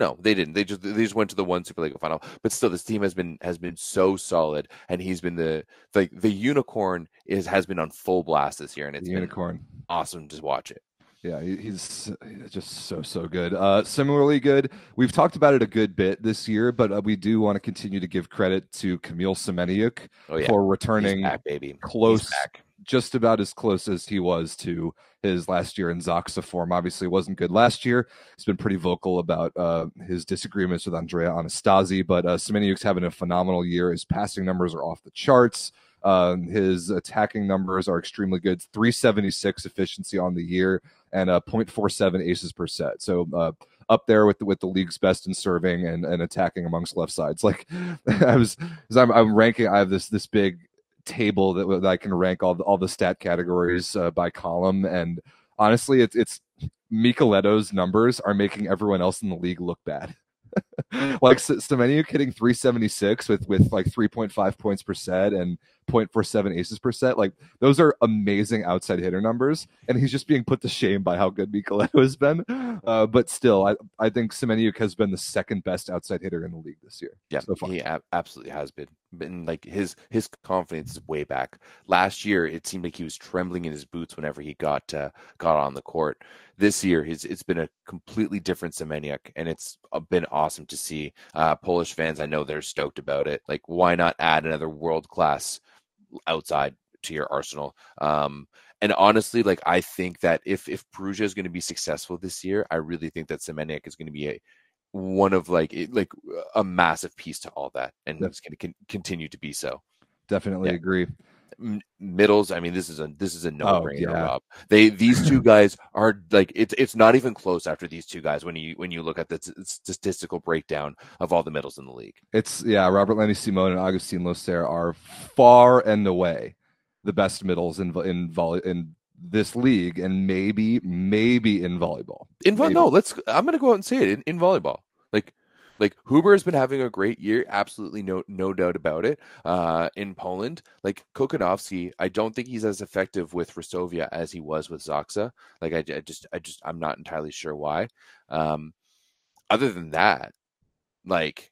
no, they didn't. They just they just went to the one Super League final. But still, this team has been has been so solid, and he's been the like the unicorn is has been on full blast this year, and it's The been unicorn. awesome to watch it. Yeah, he's just so so good. Uh, similarly good. We've talked about it a good bit this year, but uh, we do want to continue to give credit to Kamil Semeniuk Oh yeah, for returning back, baby. Close, back. Just about as close as he was to his last year in Zaksa form. Obviously, wasn't good last year. He's been pretty vocal about uh, his disagreements with Andrea Anastasi, but uh, Semeniuk's having a phenomenal year. His passing numbers are off the charts. Um, his attacking numbers are extremely good. 376 efficiency on the year and uh, 0.47 aces per set. So uh, up there with the, with the league's best in serving and, and attacking amongst left sides. Like I was, as I'm, I'm ranking, I have this this big table that, that I can rank all the, all the stat categories uh, by column, and honestly, it's it's Michieletto's numbers are making everyone else in the league look bad. like S- hitting 376 with with like 3.5 points per set and 0.47 aces per set. Like those are amazing outside hitter numbers, and he's just being put to shame by how good Michieletto has been. Uh, but still, I I think Semeniuk has been the second best outside hitter in the league this year. Yeah, so far. he ab- absolutely has been. Been like his his confidence is way back. Last year, it seemed like he was trembling in his boots whenever he got uh, got on the court. This year, his it's been a completely different Semeniuk, and it's been awesome to see. Uh, Polish fans, I know they're stoked about it. Like, why not add another world class outside to your arsenal? Um, and honestly, like I think that if if Perugia is going to be successful this year, I really think that Semeniuk is going to be a one of like it, like a massive piece to all that, and Yep. it's going to con- continue to be so. Definitely Yeah. agree. Middles, I mean, this is a this is a no brainer, Oh, yeah. Rob. They these two guys are like it's it's not even close after these two guys when you when you look at the t- statistical breakdown of all the middles in the league. It's yeah, Robertlandy Simone and Agustin Loser are far and away the best middles in in volley in this league, and maybe maybe in volleyball. In vo- no, let's. I'm going to go out and say it in, in volleyball. Like, like Huber has been having a great year, absolutely no no doubt about it. Uh, in Poland, like Kochanowski, I don't think he's as effective with Resovia as he was with Zaksa. Like, I, I just, I just, I'm not entirely sure why. Um, other than that, like,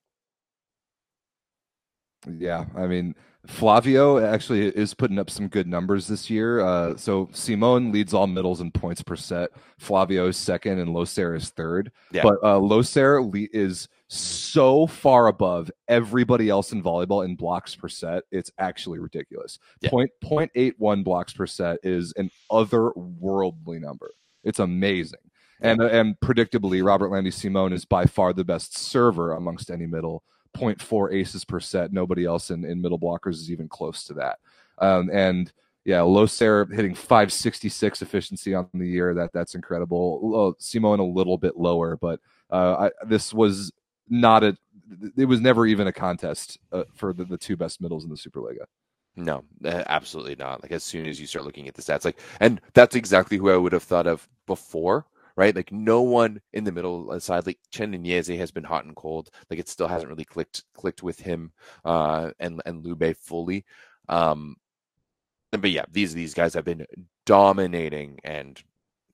Yeah, I mean Flavio actually is putting up some good numbers this year. Uh, so Simone leads all middles in points per set. Flavio is second, and Loser is third. Yeah. But uh, Loser le- is so far above everybody else in volleyball in blocks per set. It's actually ridiculous. Yeah. Point point eight one blocks per set is an otherworldly number. It's amazing. And, uh, and predictably, Robertlandy Simone is by far the best server amongst any middle 0.4 aces per set. Nobody else in, in middle blockers is even close to that. Um, and yeah, Loser hitting 566 efficiency on the year. That that's incredible. Simone a little bit lower, but uh, I, this was not a. It was never even a contest uh, for the, the two best middles in the Superlega. no, absolutely not. Like, as soon as you start looking at the stats, like, and that's exactly who I would have thought of before. Right, like no one in the middle side, like Chinenyeze has been hot and cold. Like it still hasn't really clicked clicked with him uh, and and Lube fully. Um, but yeah, these these guys have been dominating, and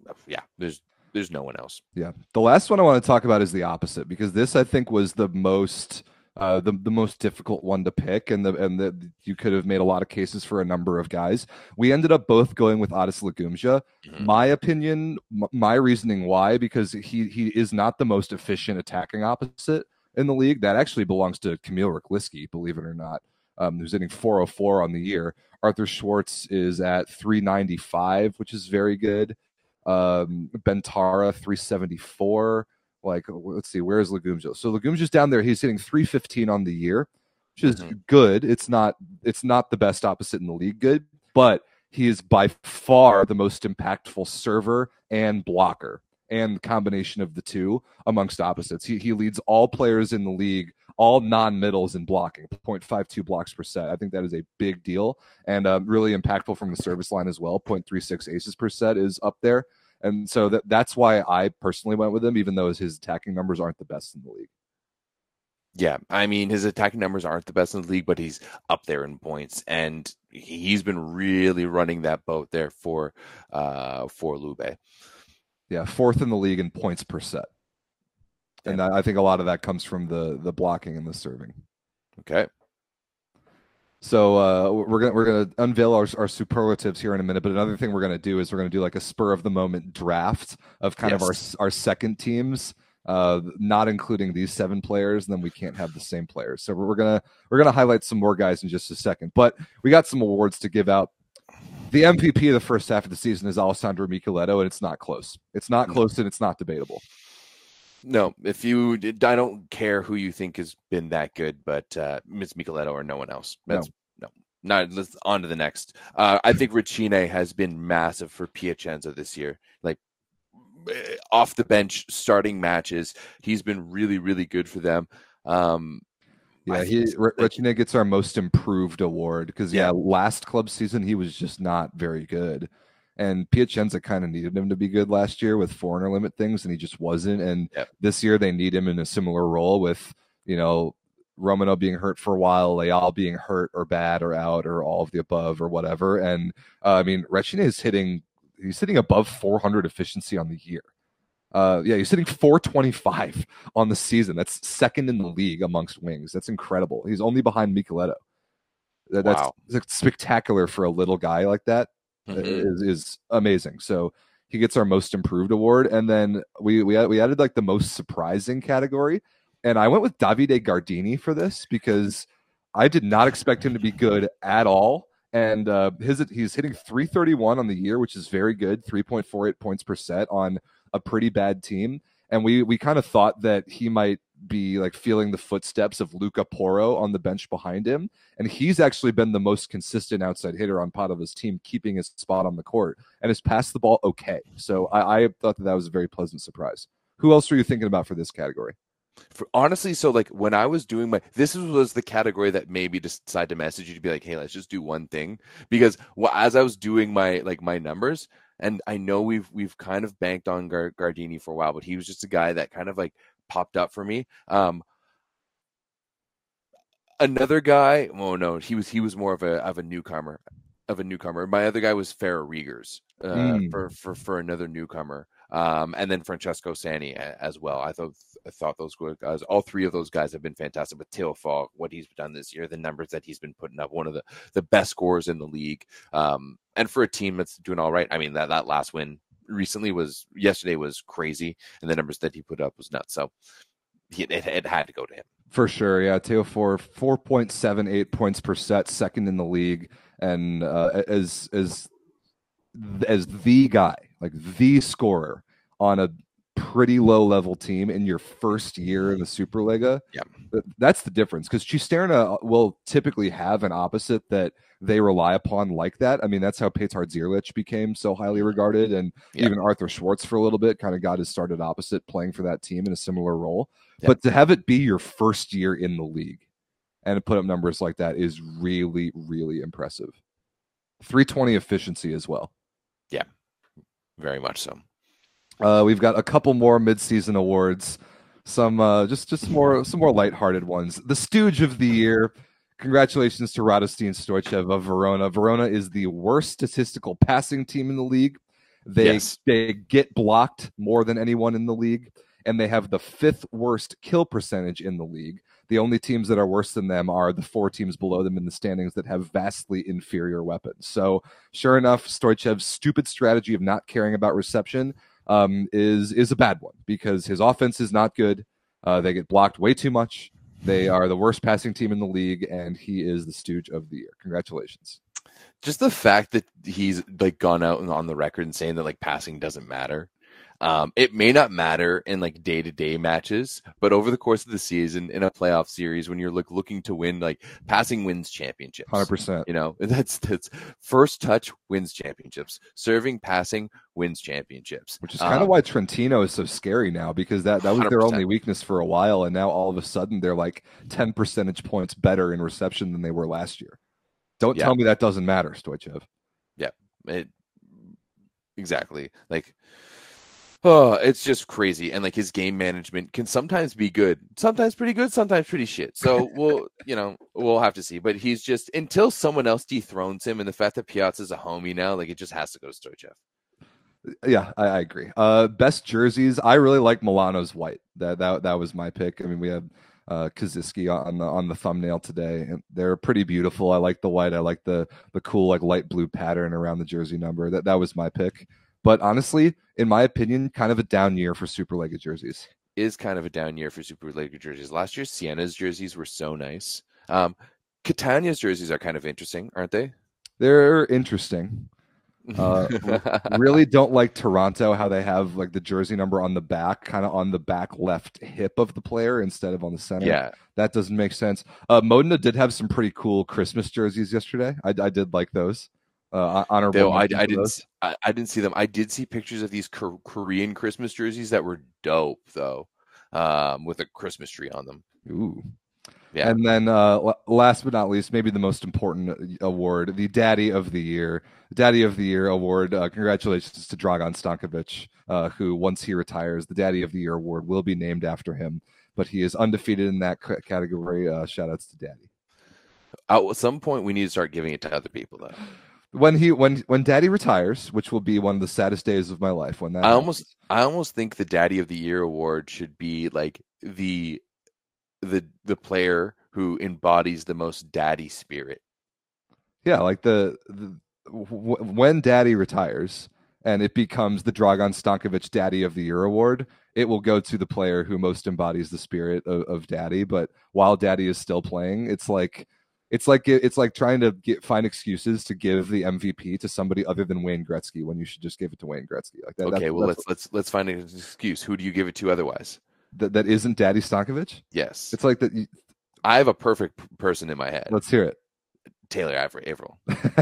uh, yeah, there's there's no one else. Yeah. The last one I want to talk about is the opposite because this I think was the most uh, the the most difficult one to pick, and the and the you could have made a lot of cases for a number of guys. We ended up both going with Adis Lagumdzija. Mhm. My opinion, m- my reasoning why, because he he is not the most efficient attacking opposite in the league. That actually belongs to Kamil Rychlicki, believe it or not, um, who's hitting 404 on the year. Arthur Szwarc is at 395, which is very good. Um, Ben Tara 374. Like, let's see, where's Lagumdzija? So Lagumdzija's down there. He's hitting 315 on the year, which is Mhm. good. It's not it's not the best opposite in the league, good, but he is by far the most impactful server and blocker and combination of the two amongst opposites. He he leads all players in the league, all non-middles in blocking, 0.52 blocks per set. I think that is a big deal and um, really impactful from the service line as well. 0.36 aces per set is up there. And so that that's why I personally went with him, even though his attacking numbers aren't the best in the league. Yeah, I mean his attacking numbers aren't the best in the league, but he's up there in points, and he's been really running that boat there for uh for Lube. Yeah, fourth in the league in points per set. And I I think a lot of that comes from the the blocking and the serving. Okay, So uh, we're gonna we're gonna unveil our, our superlatives here in a minute. But another thing we're gonna do is we're gonna do like a spur of the moment draft of kind of our our second teams, uh, not including these seven players. And then we can't have the same players. So we're gonna we're gonna highlight some more guys in just a second. But we got some awards to give out. The MVP of the first half of the season is Alessandro Michieletto, and it's not close. It's not close, and it's not debatable. No, if you, I don't care who you think has been that good, but uh Miss Michieletto or no one else. No. That's no. Not let's on to the next. Uh, I think Recine has been massive for Piacenza this year. Like eh, off the bench, starting matches, he's been really, really good for them. Um, Yeah, think he it's- R- Rechina gets our most improved award because yeah. Yeah. last club season he was just not very good, and Piacenza kind of needed him to be good last year with foreigner limit things, and he just wasn't. And Yep. this year they need him in a similar role with you know Romano being hurt for a while, Leal being hurt or bad or out or all of the above or whatever. And uh, I mean Rechina is hitting he's hitting above 400 efficiency on the year. Uh, yeah, he's hitting 425 on the season. That's second in the league amongst wings. That's incredible. He's only behind Michieletto. That, that's, Wow. that's spectacular for a little guy like that. Mhm. Is is amazing. So he gets our most improved award, and then we we we added like the most surprising category, and I went with Davide Gardini for this because I did not expect him to be good at all. And uh, his he's hitting 331 on the year, which is very good, 3.48 points per set on a pretty bad team. And we we kind of thought that he might be like feeling the footsteps of Luca Porro on the bench behind him. And he's actually been the most consistent outside hitter on Padova's team, keeping his spot on the court and has passed the ball okay. So I, I thought that that was a very pleasant surprise. Who else were you thinking about for this category? For, honestly, so like when I was doing my, this was the category that made me decide to message you to be like, hey, let's just do one thing because well, as I was doing my like my numbers, and I know we've we've kind of banked on Gar- Gardini for a while, but he was just a guy that kind of like popped up for me. Um, another guy, oh no, he was he was more of a of a newcomer, of a newcomer. My other guy was Ferre Reggers uh, Mm. for for for another newcomer. Um, and then Francesco Sani as well. I thought I thought those good guys, all three of those guys have been fantastic. But Theo Faure, what he's done this year, the numbers that he's been putting up, one of the the best scorers in the league. Um, and for a team that's doing all right, I mean that that last win recently was yesterday was crazy, and the numbers that he put up was nuts. So he, it, it had to go to him. For sure, yeah. Theo Faure four point seven eight points per set, second in the league, and uh, as as as the guy, like the scorer on a pretty low level team in your first year in the Superlega. Yeah. Th- that's the difference because Cisterna will typically have an opposite that they rely upon like that. I mean, that's how Petar Zierlich became so highly regarded, and Yeah. even Arthur Szwarc for a little bit kind of got his started opposite, playing for that team in a similar role. Yeah. But to have it be your first year in the league and to put up numbers like that is really, really impressive. 320 efficiency as well. Yeah, very much so. Uh, we've got a couple more midseason awards. Some uh, just just more some more lighthearted ones. The Stooge of the Year. Congratulations to Radostin Stoichev of Verona. Verona is the worst statistical passing team in the league. They Yes. they get blocked more than anyone in the league, and they have the fifth worst kill percentage in the league. The only teams that are worse than them are the four teams below them in the standings that have vastly inferior weapons. So, sure enough, Stoichev's stupid strategy of not caring about reception um, is is a bad one because his offense is not good. Uh, they get blocked way too much. They are the worst passing team in the league, and he is the stooge of the year. Congratulations. Just the fact that he's like gone out and on the record and saying that like passing doesn't matter um, it may not matter in like day to day matches, but over the course of the season in a playoff series, when you're like looking to win, like passing wins championships. Hundred percent. You know that's that's first touch wins championships. Serving, passing wins championships. Which is kind um, of why Trentino is so scary now because that that was 100%. their only weakness for a while, and now all of a sudden they're like ten percentage points better in reception than they were last year. Don't yeah. tell me that doesn't matter, Stoichev. Yeah, it exactly like Oh, it's just crazy. And like his game management can sometimes be good, sometimes pretty good, sometimes pretty shit. So we'll, you know, we'll have to see. But he's just until someone else dethrones him, and the fact that Piazza's a homie now, like it just has to go to Stoichev. Yeah, I, I, agree. Uh, best jerseys, I really like Milano's white. That that that was my pick. I mean, we had uh Kaziyski on the on the thumbnail today, and they're pretty beautiful. I like the white. I like the the cool like light blue pattern around the jersey number. That that was my pick. But honestly, in my opinion, kind of a down year for Superlega jerseys. Is kind of a down year for Superlega jerseys. Last year, Siena's jerseys were so nice. Um, Catania's jerseys are kind of interesting, aren't they? They're interesting. Uh, really don't like Taranto how they have like the jersey number on the back, kind of on the back left hip of the player instead of on the center. Yeah, that doesn't make sense. Uh, Modena did have some pretty cool Christmas jerseys yesterday. I, I did like those. Uh, honorable. I, I didn't. I, I, didn't see them. I did see pictures of these Korean Christmas jerseys that were dope, though, um, with a Christmas tree on them. Ooh. Yeah. And then, uh, last but not least, maybe the most important uh, award, the Daddy of the Year, Daddy of the Year award. Uh, congratulations to Dragan Stankovic, uh, who once he retires, the Daddy of the Year award will be named after him. But he is undefeated in that category. Uh, shout outs to Daddy. At some point, we need to start giving it to other people, though when he when when daddy retires which will be one of the saddest days of my life when that i happens. almost i almost think the daddy of the year award should be like the the the player who embodies the most daddy spirit yeah like the, the w- when daddy retires and it becomes the Dragan Stankovic Daddy of the Year award, it will go to the player who most embodies the spirit of, of Daddy. But while Daddy is still playing, it's like it's like it's like trying to get find excuses to give the MVP to somebody other than Wayne Gretzky when you should just give it to Wayne Gretzky. Like that. Okay, that's, well that's let's let's let's find an excuse. Who do you give it to otherwise? That that isn't Daddy Stankovic. Yes, it's like that. You... I have a perfect person in my head. Let's hear it. Taylor Averill.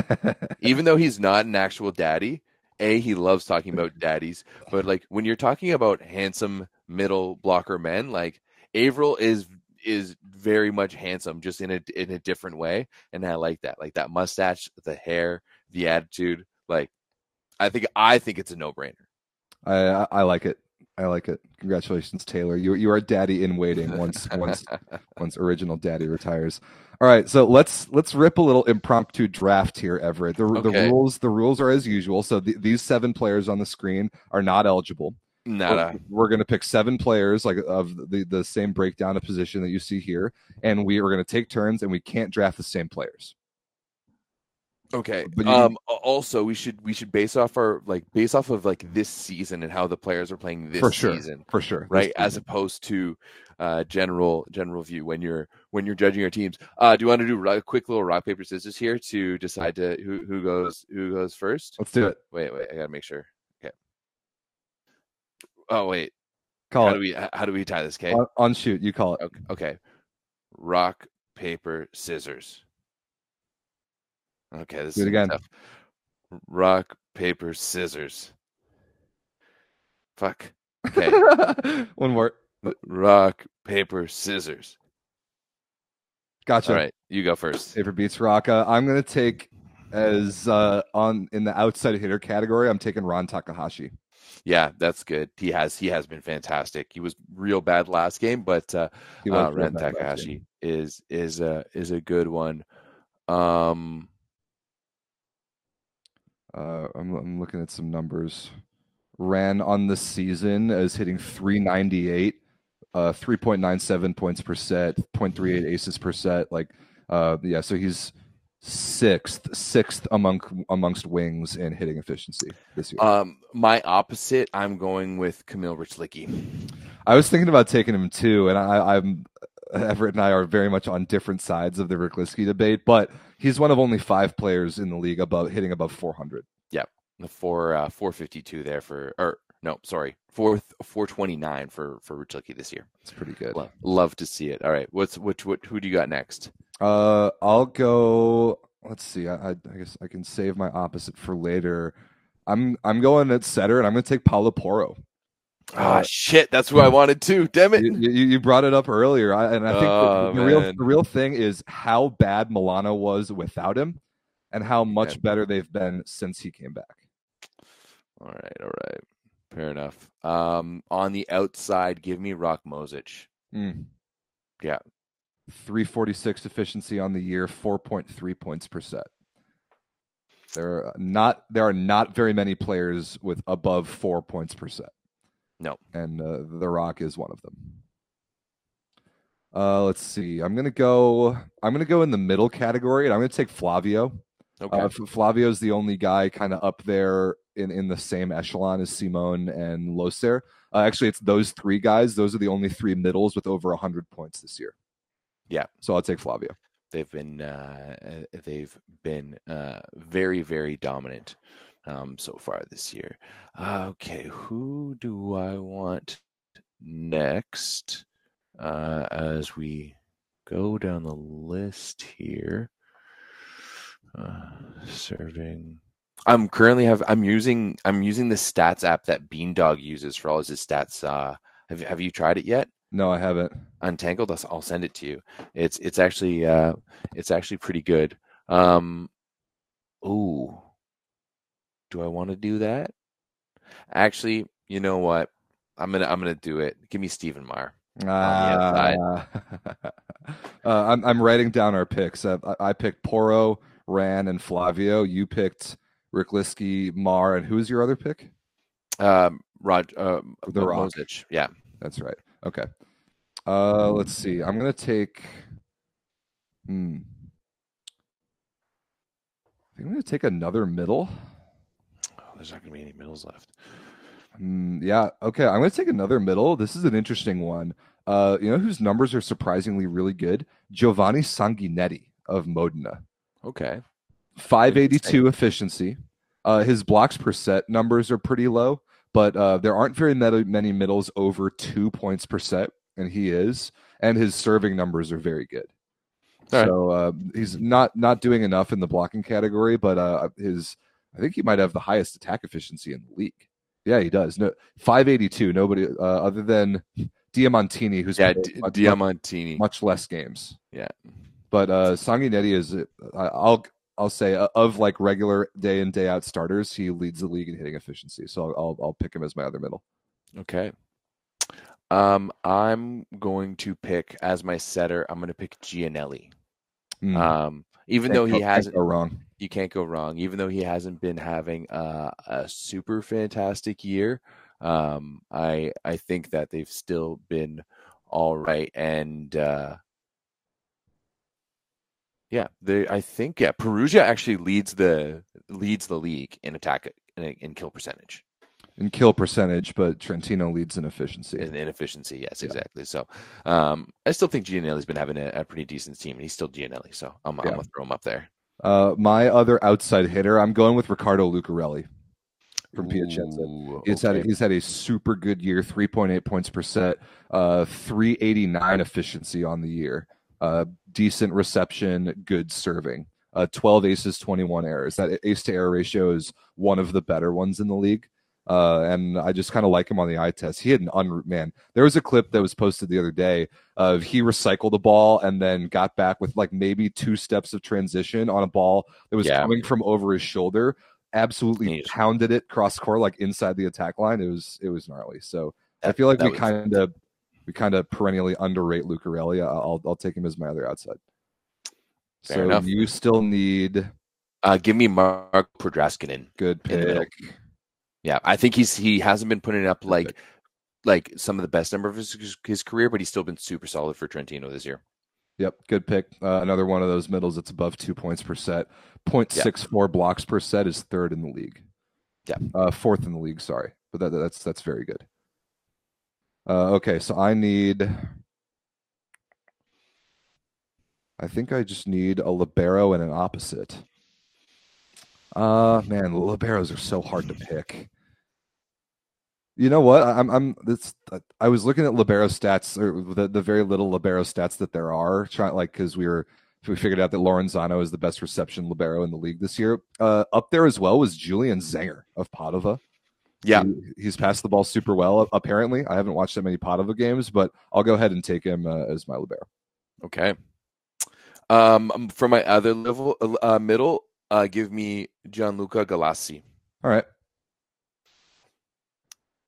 Even though he's not an actual daddy, a he loves talking about daddies, but like when you're talking about handsome middle blocker men, like Averill is is very much handsome, just in a in a different way, and I like that. Like that mustache, the hair, the attitude. Like, I think I think it's a no brainer. I I like it. I like it. Congratulations, Taylor. You you are daddy in waiting once once once original daddy retires. All right, so let's let's rip a little impromptu draft here, Everett. The, okay. the rules the rules are as usual. So the, these seven players on the screen are not eligible. Nada. We're, going to pick seven players, like of the the same breakdown of position that you see here, and we are going to take turns, and we can't draft the same players. Okay. But um. Also, we should we should base off our like base off of like this season and how the players are playing this for sure, season, for sure, right? As opposed to uh general general view when you're when you're judging your teams. Uh, do you want to do a quick little rock paper scissors here to decide to who who goes who goes first? Let's do it. Wait, wait. I gotta make sure. Oh wait. Call how it. do we how do we tie this? Okay. On, on shoot, you call it. Okay. okay. Rock, paper, scissors. Okay, this Do it again. Tough. Rock, paper, scissors. Fuck. Okay. One more. Rock, paper, scissors. Gotcha. All right, you go first. Paper beats rock. Uh, I'm gonna take as uh, on in the outside hitter category. I'm taking Ran Takahashi. Yeah, that's good. He has he has been fantastic. He was real bad last game, but uh, uh Ran Takahashi is is a is a good one. Um, uh, I'm I'm looking at some numbers. Ran on the season as hitting 398 uh, 3.97 points per set, 0.38 aces per set. Like, uh, yeah, so he's sixth, sixth among amongst wings in hitting efficiency this year. Um, my opposite, I'm going with Kamil Rychlicki. I was thinking about taking him too, and I, I'm Everett and I are very much on different sides of the Rychlicki debate, but he's one of only five players in the league above hitting above 400. Yep, the four uh, 452 there for, or no, sorry, fourth 429 for for Rychlicki this year. It's pretty good. Love, love to see it. All right, what's which what who do you got next? Uh, I'll go. Let's see. I, I guess I can save my opposite for later. I'm I'm going at setter, and I'm going to take Paolo Porro. Ah, uh, shit, that's who I wanted too. Damn it! You, you brought it up earlier, I, and I think oh, the, the real the real thing is how bad Milano was without him, and how much yeah. better they've been since he came back. All right, all right, fair enough. Um, on the outside, give me Rok Mozic. Mm. Yeah, 346 efficiency on the year, 4.3 points per set. There are not there are not very many players with above four points per set. No, and uh, the Rock is one of them. Uh, let's see. I'm gonna go. I'm gonna go in the middle category, and I'm gonna take Flavio. Okay. Uh, Flavio's the only guy kind of up there in in the same echelon as Simone and Loser. Uh, actually, it's those three guys. Those are the only three middles with over 100 points this year. Yeah. So I'll take Flavio. They've been uh, uh, they've been uh, very very dominant um, so far this year. Okay, who do I want next? Uh, as we go down the list here, uh, serving. I'm currently have I'm using I'm using the stats app that Bean Dog uses for all his stats. Uh, have have you tried it yet? No, I haven't. Untangled. us. I'll send it to you. It's it's actually uh, it's actually pretty good. Um, ooh, do I want to do that? Actually, you know what? I'm gonna I'm gonna do it. Give me Stephen Maar. Uh, uh, I'm I'm writing down our picks. Uh, I, I, picked Porro, Ran, and Flavio. You picked Rychlicki, Maar, and who's your other pick? Um, Rod, uh, the Rock. Yeah, that's right. Okay. Uh, let's see. I'm gonna take. Hmm. I think I'm gonna take another middle. Oh, there's not gonna be any middles left. Mm, yeah. Okay. I'm gonna take another middle. This is an interesting one. Uh, you know whose numbers are surprisingly really good? Giovanni Sanguinetti of Modena. Okay. 582 efficiency. Uh, his blocks per set numbers are pretty low, but uh, there aren't very many middles over two points per set and he is, and his serving numbers are very good. All so right. uh, he's not not doing enough in the blocking category, but uh, his I think he might have the highest attack efficiency in the league. Yeah, he does. No, five eighty two. Nobody uh, other than Diamantini, who's yeah, D- much, Diamantini, much less games. Yeah, but uh, Sanguinetti is uh, I'll I'll say uh, of like regular day in day out starters, he leads the league in hitting efficiency. So I'll I'll, pick him as my other middle. Okay. Um, I'm going to pick as my setter. I'm going to pick Giannelli. Mm. Um, even can't though he go, hasn't go wrong, you can't go wrong. Even though he hasn't been having a, a super fantastic year, um, I I think that they've still been all right. And uh, yeah, they I think yeah, Perugia actually leads the leads the league in attack in, in kill percentage in kill percentage, but Trentino leads in efficiency. In, in efficiency, yes, yeah. exactly. So um, I still think Giannelli's been having a, a, pretty decent team, and he's still Giannelli. So I'm, yeah. I'm gonna throw him up there. Uh, my other outside hitter, I'm going with Riccardo Lucarelli from Piacenza. He's okay. had a, he's had a super good year, 3.8 points per set, uh, 389 efficiency on the year, uh, decent reception, good serving. Uh, 12 aces, 21 errors. That ace to error ratio is one of the better ones in the league. Uh, and I just kind of like him on the eye test. He had an un man. There was a clip that was posted the other day of he recycled the ball and then got back with like maybe two steps of transition on a ball that was yeah. coming from over his shoulder. Absolutely pounded it cross court like inside the attack line. It was it was gnarly. So that, I feel like we kind of we kind of perennially underrate Lucarelli. I'll I'll take him as my other outside. Fair so enough. you still need. Uh, give me Mark Podrascanin. Good pick. Yeah, I think he's he hasn't been putting up like like some of the best number of his, his career, but he's still been super solid for Trentino this year. Yep, good pick. Uh, another one of those middles that's above two points per set. 0.64 blocks per set is third in the league. Yeah. Uh, fourth in the league, sorry. But that, that's that's very good. Uh, okay, so I need I think I just need a libero and an opposite. Uh man, liberos are so hard to pick. You know what? I'm I'm this I was looking at libero stats or the, the very little libero stats that there are, trying like because we were we figured out that Laurenzano is the best reception libero in the league this year. Uh, up there as well was Julian Zenger of Padova. Yeah, he, he's passed the ball super well. Apparently, I haven't watched that many Padova games, but I'll go ahead and take him uh, as my libero. Okay. Um, for my other level uh, middle, uh, give me Gianluca Galassi. All right.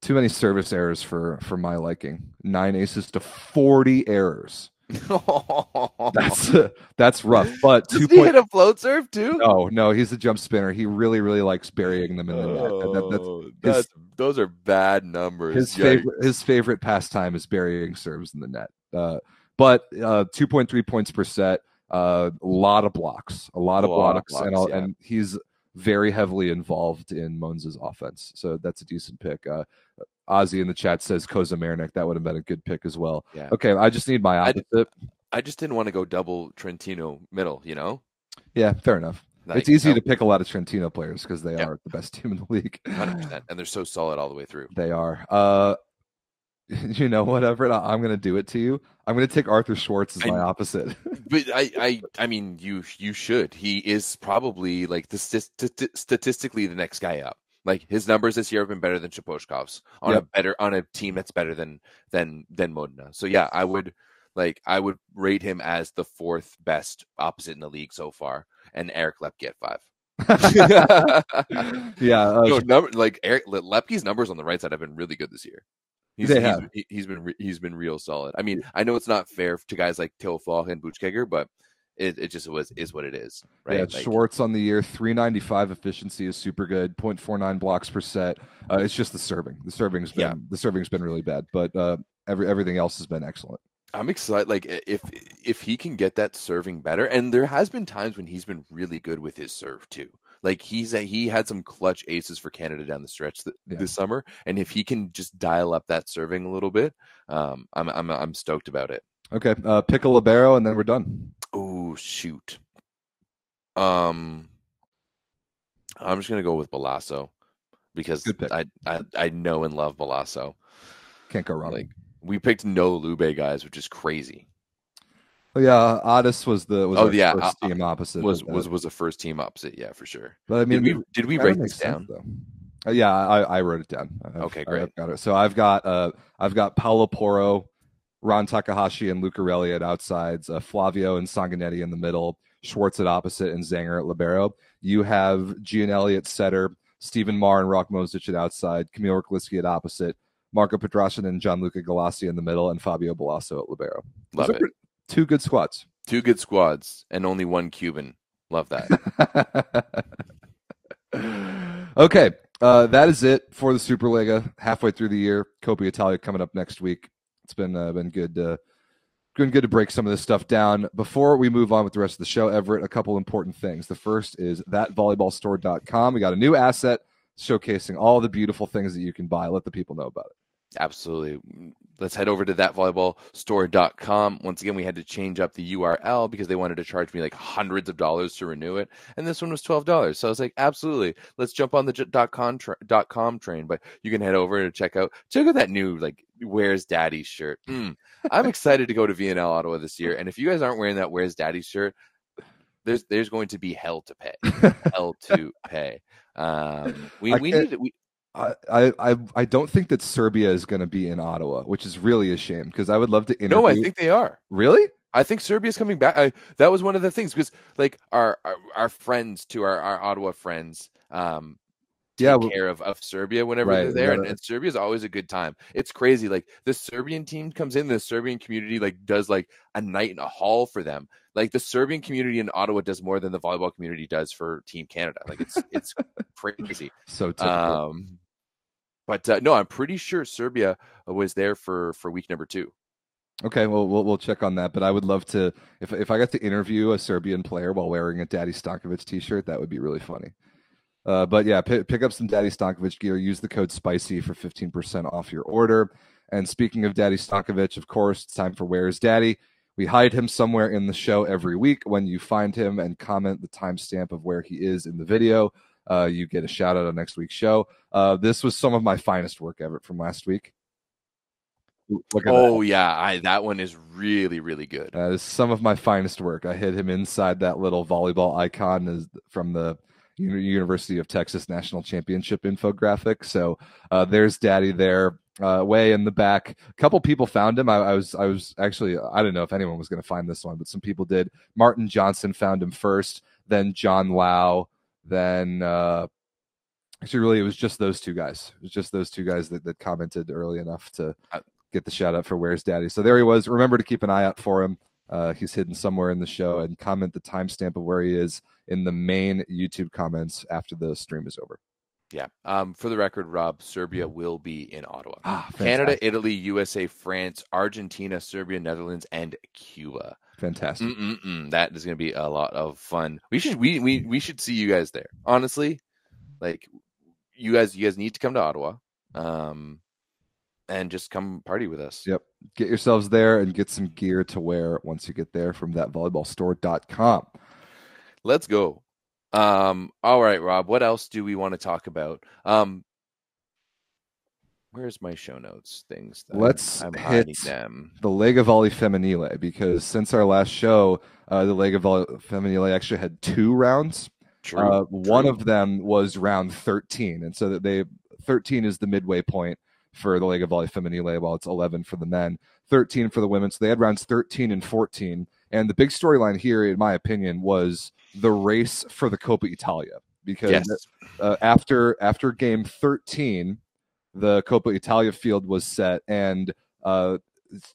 Too many service errors for for my liking. Nine aces to forty errors. that's uh, that's rough. But Does two he point... hit a float serve too? No, no, he's a jump spinner. He really, really likes burying them in the net. That, that's, oh, that's, his, those are bad numbers. His favorite his favorite pastime is burying serves in the net. Uh, but uh, two point three points per set. Uh, a lot of blocks, a lot, a of, lot blocks, of blocks, and yeah. and he's very heavily involved in Monza's offense. So that's a decent pick. Uh, Ozzy in the chat says Kozamernik. That would have been a good pick as well. Yeah. Okay, I just need my opposite. I, I just didn't want to go double Trentino middle, you know? Yeah, fair enough. Like, it's easy no. to pick a lot of Trentino players because they yeah. are the best team in the league. 100%. And they're so solid all the way through. They are. Uh, you know whatever, I'm going to do it to you. I'm going to take Arthur Szwarc as I, my opposite. but I, I, I mean, you, you should. He is probably like the st- statistically the next guy up. Like his numbers this year have been better than Sapozhkov's on yep. a better on a team that's better than than than Modena. So yeah, I would like I would rate him as the fourth best opposite in the league so far, and Eric Loeppky at five. yeah, uh, no, number, like Eric Loeppky's numbers on the right side have been really good this year. He's, they have. He's, he's been he's been real solid. I mean, I know it's not fair to guys like Theo Faure and Buchegger, but it, it just was is what it is, right? Yeah, like, Szwarc on the year, 395 efficiency is super good, 0.49 blocks per set. Uh, it's just the serving. The serving's been yeah. the serving's been really bad, but uh, every everything else has been excellent. I'm excited. Like if if he can get that serving better, and there has been times when he's been really good with his serve too. Like he's a, he had some clutch aces for Canada down the stretch th- yeah. this summer, and if he can just dial up that serving a little bit, um, I'm I'm I'm stoked about it. Okay, uh, pick a libero, and then we're done. Oh shoot. Um, I'm just gonna go with Balasso because I, I I know and love Balasso. Can't go wrong. Like we picked no Lube guys, which is crazy. Oh, yeah, Adis was the was oh yeah first team opposite was was was a first team opposite. Yeah, for sure. But I mean, did we did we write this down? Sense, uh, yeah, I, I wrote it down. I've, okay, great. I've got it. So I've got uh I've got Paolo Porro, Ran Takahashi and Lucarelli at outsides, uh, Flavio and Sanguinetti in the middle, Szwarc at opposite, and Zenger at libero. You have Giannelli at setter, Stephen Maar and Rok Mozic at outside, Kamil Rychlicki at opposite, Marko Podrascanin and Gianluca Galassi in the middle, and Fabio Balasso at libero. Love it. Two good squads. Two good squads, and only one Cuban. Love that. okay, uh, that is it for the Superlega. Halfway through the year, Coppa Italia coming up next week. It's been uh, been good. Uh, been good to break some of this stuff down. Before we move on with the rest of the show, Everett, a couple important things. The first is that thatvolleyballstore.com. We got a new asset showcasing all the beautiful things that you can buy. Let the people know about it. Absolutely. Let's head over to thatvolleyballstore.com. Once again, we had to change up the URL because they wanted to charge me like hundreds of dollars to renew it. And this one was $12. So I was like, absolutely. Let's jump on the dot com, tra- dot com train. But you can head over and check out, check out that new, like, Where's Daddy shirt. Mm. I'm excited to go to VNL Ottawa this year. And if you guys aren't wearing that Where's Daddy shirt, there's there's going to be hell to pay. hell to pay. Um, we, we need we, I, I I don't think that Serbia is going to be in Ottawa, which is really a shame because I would love to interview. No, I think they are. Really? I think Serbia's coming back. I, that was one of the things because like our our, our friends to our, our Ottawa friends um take yeah, well, care of, of Serbia whenever right, they're there. And, and Serbia is always a good time. It's crazy. Like the Serbian team comes in, the Serbian community like does like a night in a hall for them. Like the Serbian community in Ottawa does more than the volleyball community does for Team Canada. Like it's it's crazy. So typical. um but uh, no, I'm pretty sure Serbia was there for for week number two. Okay, well, we'll we'll check on that. But I would love to if if I got to interview a Serbian player while wearing a Daddy Stankovic T-shirt, that would be really funny. Uh, but yeah, p- pick up some Daddy Stankovic gear. Use the code SPICY for fifteen percent off your order. And speaking of Daddy Stankovic, of course, it's time for Where's Daddy. We hide him somewhere in the show every week. When you find him and comment the timestamp of where he is in the video, uh, you get a shout out on next week's show. Uh, this was some of my finest work ever from last week. Look oh that. yeah, I, that one is really really good. That is some of my finest work. I hit him inside that little volleyball icon is from the University of Texas National Championship infographic. So uh, there's Daddy there, uh, way in the back. A couple people found him. I, I was I was actually I don't know if anyone was going to find this one, but some people did. Martin Johnson found him first, then John Lau, then uh, actually really it was just those two guys. It was just those two guys that, that commented early enough to get the shout out for Where's Daddy. So there he was. Remember to keep an eye out for him. Uh, he's hidden somewhere in the show and comment the timestamp of where he is in the main YouTube comments after the stream is over. Yeah. Um, for the record, Rob, Serbia will be in Ottawa. Ah, Canada, Italy, USA, France, Argentina, Serbia, Netherlands, and Cuba. Fantastic. Mm-mm-mm. That is going to be a lot of fun. We should we we we should see you guys there. Honestly, like you guys you guys need to come to Ottawa. Um, and just come party with us. Yep. Get yourselves there and get some gear to wear once you get there from thatvolleyballstore.com. Let's go. Um, all right, Rob, what else do we want to talk about? Um, where's my show notes things? Let's I'm hit them. the Lega Volley Femminile because since our last show, uh, the Lega Volley Femminile actually had two rounds. True, uh, true. One of them was round 13. And so that they 13 is the midway point for the Lega Volley Femminile, while it's 11 for the men, 13 for the women. So they had rounds 13 and 14. And the big storyline here, in my opinion, was the race for the Coppa Italia because yes. uh, after after game 13, the Coppa Italia field was set, and uh,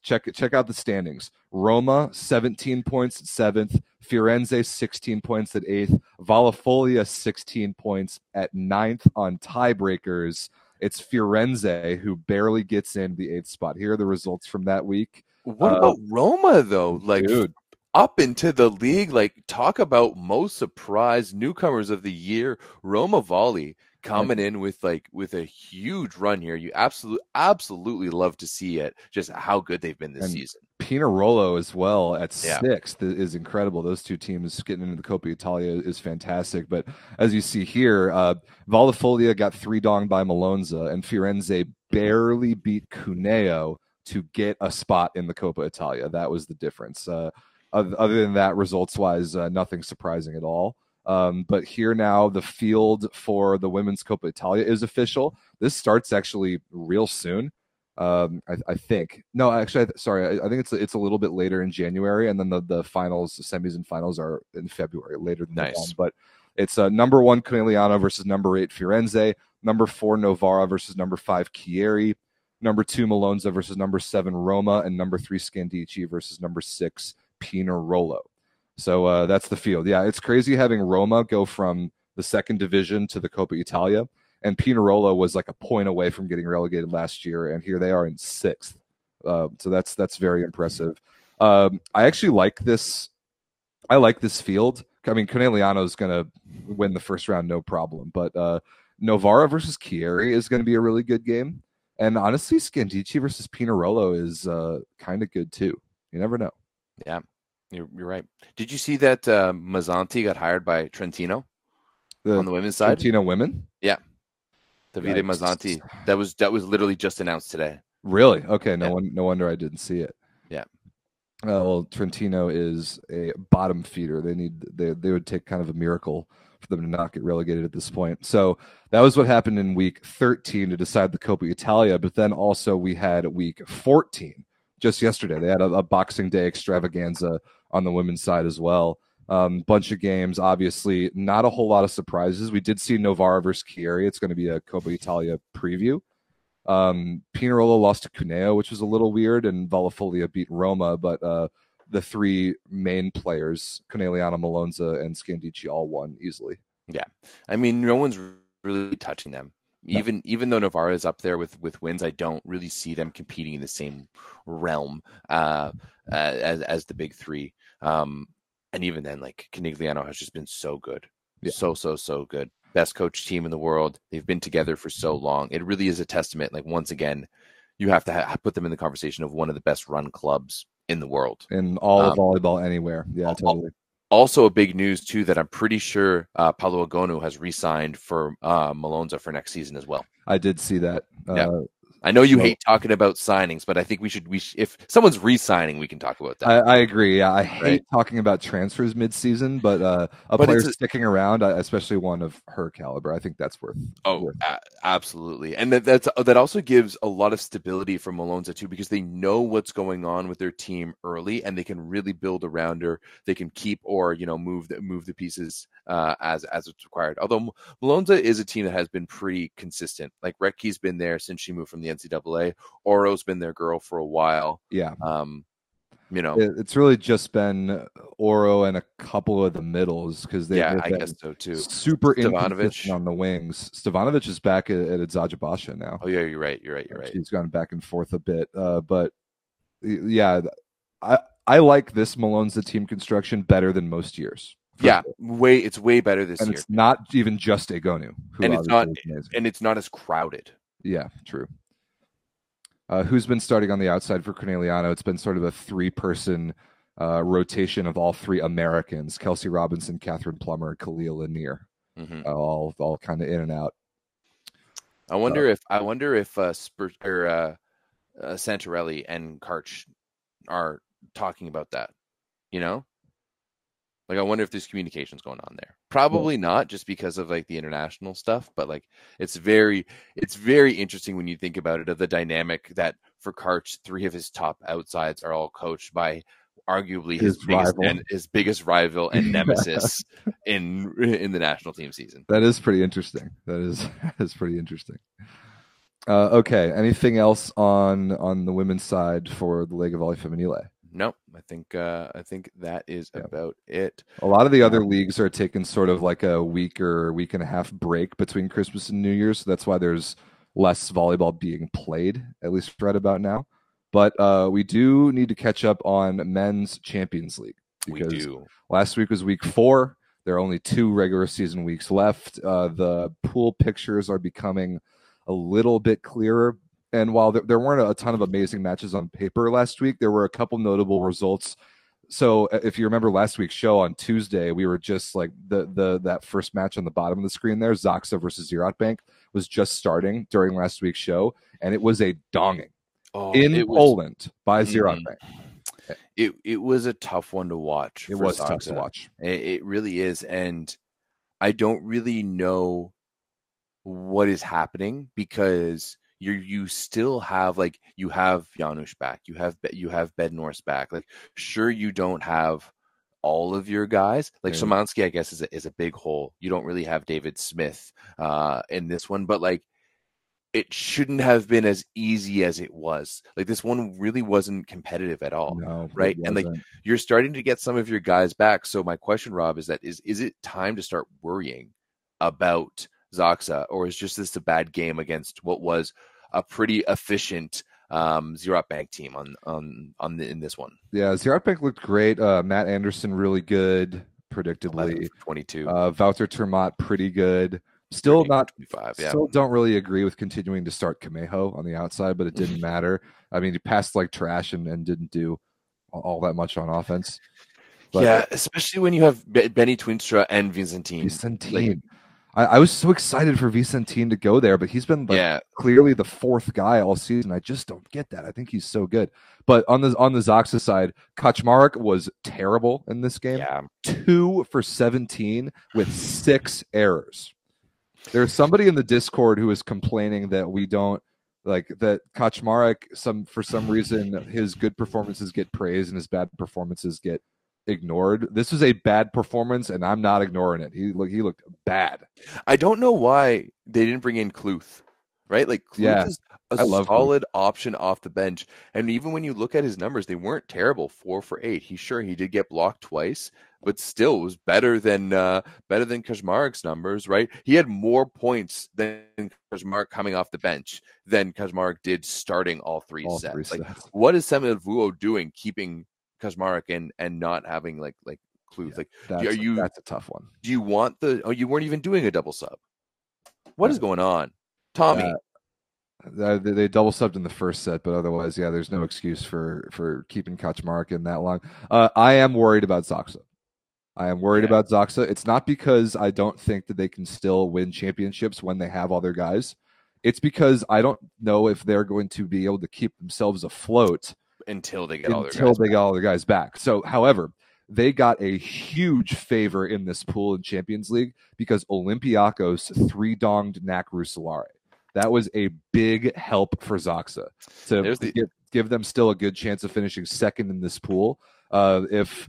check check out the standings. Roma 17 points at seventh, Firenze 16 points at eighth, Vallefoglia 16 points at ninth on tiebreakers. It's Firenze who barely gets in the eighth spot. Here are the results from that week. What uh, about Roma though? Like dude, up into the league, like talk about most surprised newcomers of the year, Roma Volley coming in with like with a huge run here. You absolutely absolutely love to see it. Just how good they've been this and season. Pinerolo as well at yeah. sixth is incredible. Those two teams getting into the Coppa Italia is fantastic. But as you see here, uh, Vallefoglia got three donged by Malonza, and Firenze barely beat Cuneo to get a spot in the Coppa Italia. That was the difference. Uh, other than that, results wise, uh, nothing surprising at all. Um, but here now, the field for the women's Coppa Italia is official. This starts actually real soon. Um, I, I, think no, actually, I, sorry, I, I, think it's it's a little bit later in January, and then the the finals, the semis and finals are in February, later than nice. That but it's uh, number one Conegliano versus number eight Firenze, number four Novara versus number five Chieri, number two Malonza versus number seven Roma, and number three Scandicci versus number six Pinerolo. So uh, that's the field. Yeah, it's crazy having Roma go from the second division to the Coppa Italia, and Pinerolo was like a point away from getting relegated last year, and here they are in sixth. Uh, so that's that's very impressive. Um, I actually like this. I like this field. I mean, Conegliano is going to win the first round, no problem. But uh, Novara versus Chieri is going to be a really good game. And honestly, Scandicci versus Pinerolo is uh, kind of good too. You never know. Yeah, you're, you're right. Did you see that uh, Mazzanti got hired by Trentino the, on the women's side? Trentino women? Yeah, Davide Mazzanti. That was that was literally just announced today. Really? Okay. No yeah. one. No wonder I didn't see it. Yeah. Uh, well, Trentino is a bottom feeder. They need they they would take kind of a miracle for them to not get relegated at this point. So that was what happened in week 13 to decide the Coppa Italia. But then also we had week 14 just yesterday. They had a, a Boxing Day extravaganza on the women's side as well. Um, bunch of games, obviously, not a whole lot of surprises. We did see Novara versus Chieri. It's going to be a Coppa Italia preview. Um, Pinerolo lost to Cuneo, which was a little weird, and Vallefoglia beat Roma, but uh, the three main players, Conegliano, Malonza, and Scandicci, all won easily. Yeah. I mean, no one's really touching them. No. Even even though Novara is up there with with wins, I don't really see them competing in the same realm uh, uh, as as the big three. Um, and even then, like Conegliano has just been so good, Yeah. so so so good. Best coach team in the world. They've been together for so long. It really is a testament. Like once again, you have to ha- put them in the conversation of one of the best run clubs in the world. in all of Um, volleyball anywhere. Yeah, all- totally. Also, a big news too that I'm pretty sure uh, Paola Egonu has re-signed for uh, Malonza for next season as well. I did see that. Yeah. I know you hate talking about signings, but I think we should. We sh- if someone's re-signing, we can talk about that. I, I agree. Yeah, I hate Right. talking about transfers mid-season, but uh, a But player a- sticking around, especially one of her caliber, I think that's worth. Oh, worth a- absolutely, and that that's that also gives a lot of stability for Malonza too, because they know what's going on with their team early, and they can really build around her. They can keep or you know move the move the pieces uh, as as it's required. Although Malonza is a team that has been pretty consistent. Like Recky's been there since she moved from the NCAA. Orro's been their girl for a while. Yeah, Um, you know, it, it's really just been Orro and a couple of the middles because they, yeah, I guess so too. super Stevanovic. on the wings. Stevanovic is back at, at Eczacibasi now. Oh yeah, you're right. You're right. You're right. She's gone back and forth a bit, uh, but yeah, I I like this Malonza team construction better than most years. Yeah, sure. way it's way better this and year, it's not even just Egonu, And it's not- obviously is amazing. and it's not as crowded. Yeah, true. Uh, who's been starting on the outside for Conegliano? It's been sort of a three-person uh, rotation of all three Americans: Kelsey Robinson, Kathryn Plummer, Khalia Lanier, Mhm. uh, all all kind of in and out. I wonder if I wonder if uh, Spur, or uh, uh, Santarelli and Karch are talking about that. You know, like I wonder if there's communications going on there. Probably not, just because of like the international stuff. But like, it's very it's very interesting when you think about it of the dynamic that for Karch, three of his top outsides are all coached by arguably his, His biggest rival. and his biggest rival and nemesis in in the national team season. That is pretty interesting. That is that is pretty interesting. Uh, okay. Anything else on on the women's side for the Lega Volley Femminile? No, I think uh, I think that is Yeah. about it. A lot of the other Um, leagues are taking sort of like a week or week and a half break between Christmas and New Year's. So that's why there's less volleyball being played, at least right about now. But uh, we do need to catch up on men's Champions League We because do. last week was week four. There are only two regular season weeks left. Uh, the pool pictures are becoming a little bit clearer. And while there, there weren't a ton of amazing matches on paper last week, there were a couple notable results. So uh, if you remember last week's show on Tuesday, we were just like the the that first match on the bottom of the screen there, Zaksa versus Ziraat Bank was just starting during last week's show, and it was a donging Oh, in was, Poland by Ziraat Mhm. Bank. It it was a tough one to watch. It was tough to watch. It, it really is, and I don't really know what is happening because you you still have like you have Janusz back, you have you have Bednorz back. Like, sure, you don't have all of your guys. Like Yeah. Szymanski, I guess, is a, is a big hole. You don't really have David Smith uh, in this one, but like it shouldn't have been as easy as it was. Like this one really wasn't competitive at all No, right? And, like, you're starting to get some of your guys back. So my question, Rob, is that is is it time to start worrying about Zaksa, or is just this a bad game against what was a pretty efficient um Ziraat Bank team on on on the, in this one? Yeah, Ziraat Bank looked great. Uh, Matt Anderson really good, predictably. 22, Uh, Wouter ter Maat pretty good. Still not. 25. Yeah, Still don't really agree with continuing to start Kameho on the outside, but it didn't matter. I mean, he passed like trash and, and didn't do all, that much on offense. But yeah, especially when you have Be- Bennie Tuinstra and Vincentine. Vicentine. I, I was so excited for Vicentine to go there, but he's been like yeah, clearly the fourth guy all season. I just don't get that. I think he's so good. But on the on the Zaksa side, Kaczmarek was terrible in this game. yeah, Two for 17 with six errors. There's somebody in the Discord who is complaining that we don't like that Kaczmarek some for some reason his good performances get praised and his bad performances get ignored. This is a bad performance and I'm not ignoring it. He look he looked bad. I don't know why they didn't bring in Kluth, right? Like Kluth Yeah. is a I love Vooch. solid option off the bench. And even when you look at his numbers, they weren't terrible. Four for eight. He sure he did get blocked twice, but still was better than uh, better than Kaczmarek's numbers. Right? He had more points than Kaczmarek coming off the bench than Kaczmarek did starting all three All sets. three like, sets. what is Sammelvuo doing, keeping Kaczmarek and and not having like like clues? Yeah. Like, That's, are you- that's a tough one. do you want the? Oh, you weren't even doing a double sub. What is Yeah. going on, Tommy? Uh, they, they double subbed in the first set, but otherwise, yeah, there's no excuse for for keeping Kaczmarek in that long. Uh, I am worried about Zaksa. I am worried Yeah. about Zaksa. It's not because I don't think that they can still win championships when they have all their guys. It's because I don't know if they're going to be able to keep themselves afloat until they get all their until guys they back. got all their guys back. So, however, they got a huge favor in this pool in Champions League because Olympiacos three donged Knack Roeselare. That was a big help for Zaksa to the- give, give them still a good chance of finishing second in this pool. Uh, if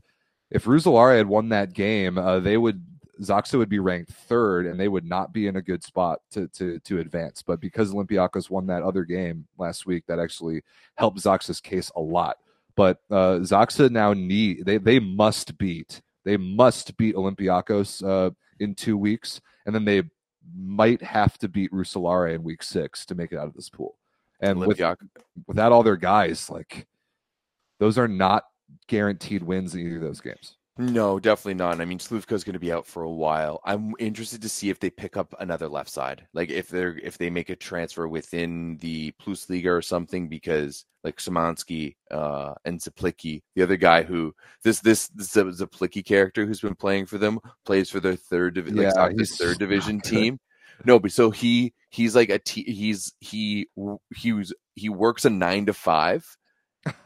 if Roeselare had won that game, uh, they would Zaksa would be ranked third, and they would not be in a good spot to to to advance. But because Olympiacos won that other game last week, that actually helped Zaksa's case a lot. But uh, Zaksa now need they they must beat they must beat Olympiacos uh, in two weeks, and then they might have to beat Roeselare in week six to make it out of this pool. And with, without all their guys, like those are not guaranteed wins in either of those games. No, definitely not. I mean, Sliwka's going to be out for a while. I'm interested to see if they pick up another left side, like if they're if they make a transfer within the Plus Liga or something, because like Szymanski uh, and Zaplicki, the other guy who this this, this Zaplicki character who's been playing for them plays for their third divi- like Yeah, Soccer's he's third division team. No, but so he he's like a t- he's he he was he works a nine to five.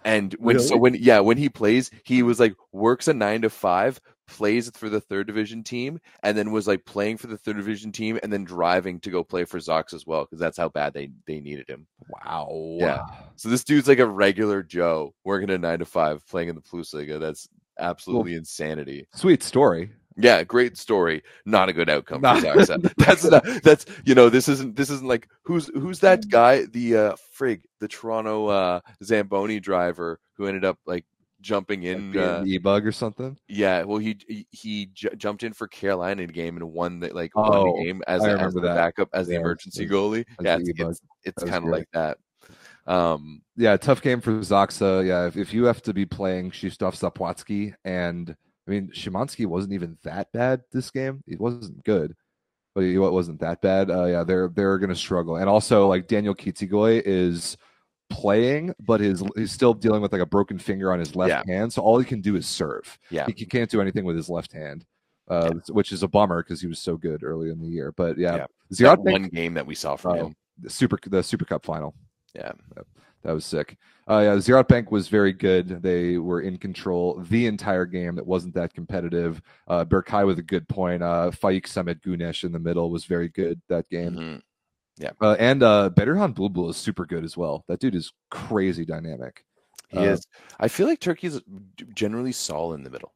And when so when yeah when he plays he was like works a nine to five plays for the third division team and then was like playing for the third division team and then driving to go play for Zox as well because that's how bad they they needed him. Wow. Yeah. So this dude's like a regular Joe working a nine to five playing in the Plus Liga. That's absolutely insanity. Sweet story. Yeah, great story. Not a good outcome for. That's not, that's you know this isn't this isn't like who's who's that guy the uh frig the Toronto uh Zamboni driver who ended up like jumping in Like uh, e-bug or something. yeah well he he, he j- jumped in for Carolina in game and won the like won Oh, the game as, a, as the backup as the emergency goalie yeah it's, e-bug. it's, it's kind of like that um Yeah, tough game for Zaksa. Yeah, if, if you have to be playing Krzysztof Zapłatsky, and I mean Szymanski wasn't even that bad this game. He wasn't good, but he wasn't that bad. Uh, yeah, they're they're gonna struggle, and also like Daniel Chitigoi is playing, but his he's still dealing with like a broken finger on his left hand, so all he can do is serve. yeah He, he can't do anything with his left hand. Uh, which is a bummer because he was so good early in the year. But yeah, Yeah. Ziyad that one game that we saw from Oh, him the super the Super Cup final. yeah That was sick. Uh, yeah, Ziraat Bank was very good. They were in control the entire game. It wasn't that competitive. Uh, Berkai with a good point. Uh, Faik Samet Gunesh in the middle was very good that game. Mhm. Uh, and uh, Bedirhan Bulbul is super good as well. That dude is crazy dynamic. he Uh, is I feel like Turkey's generally solid in the middle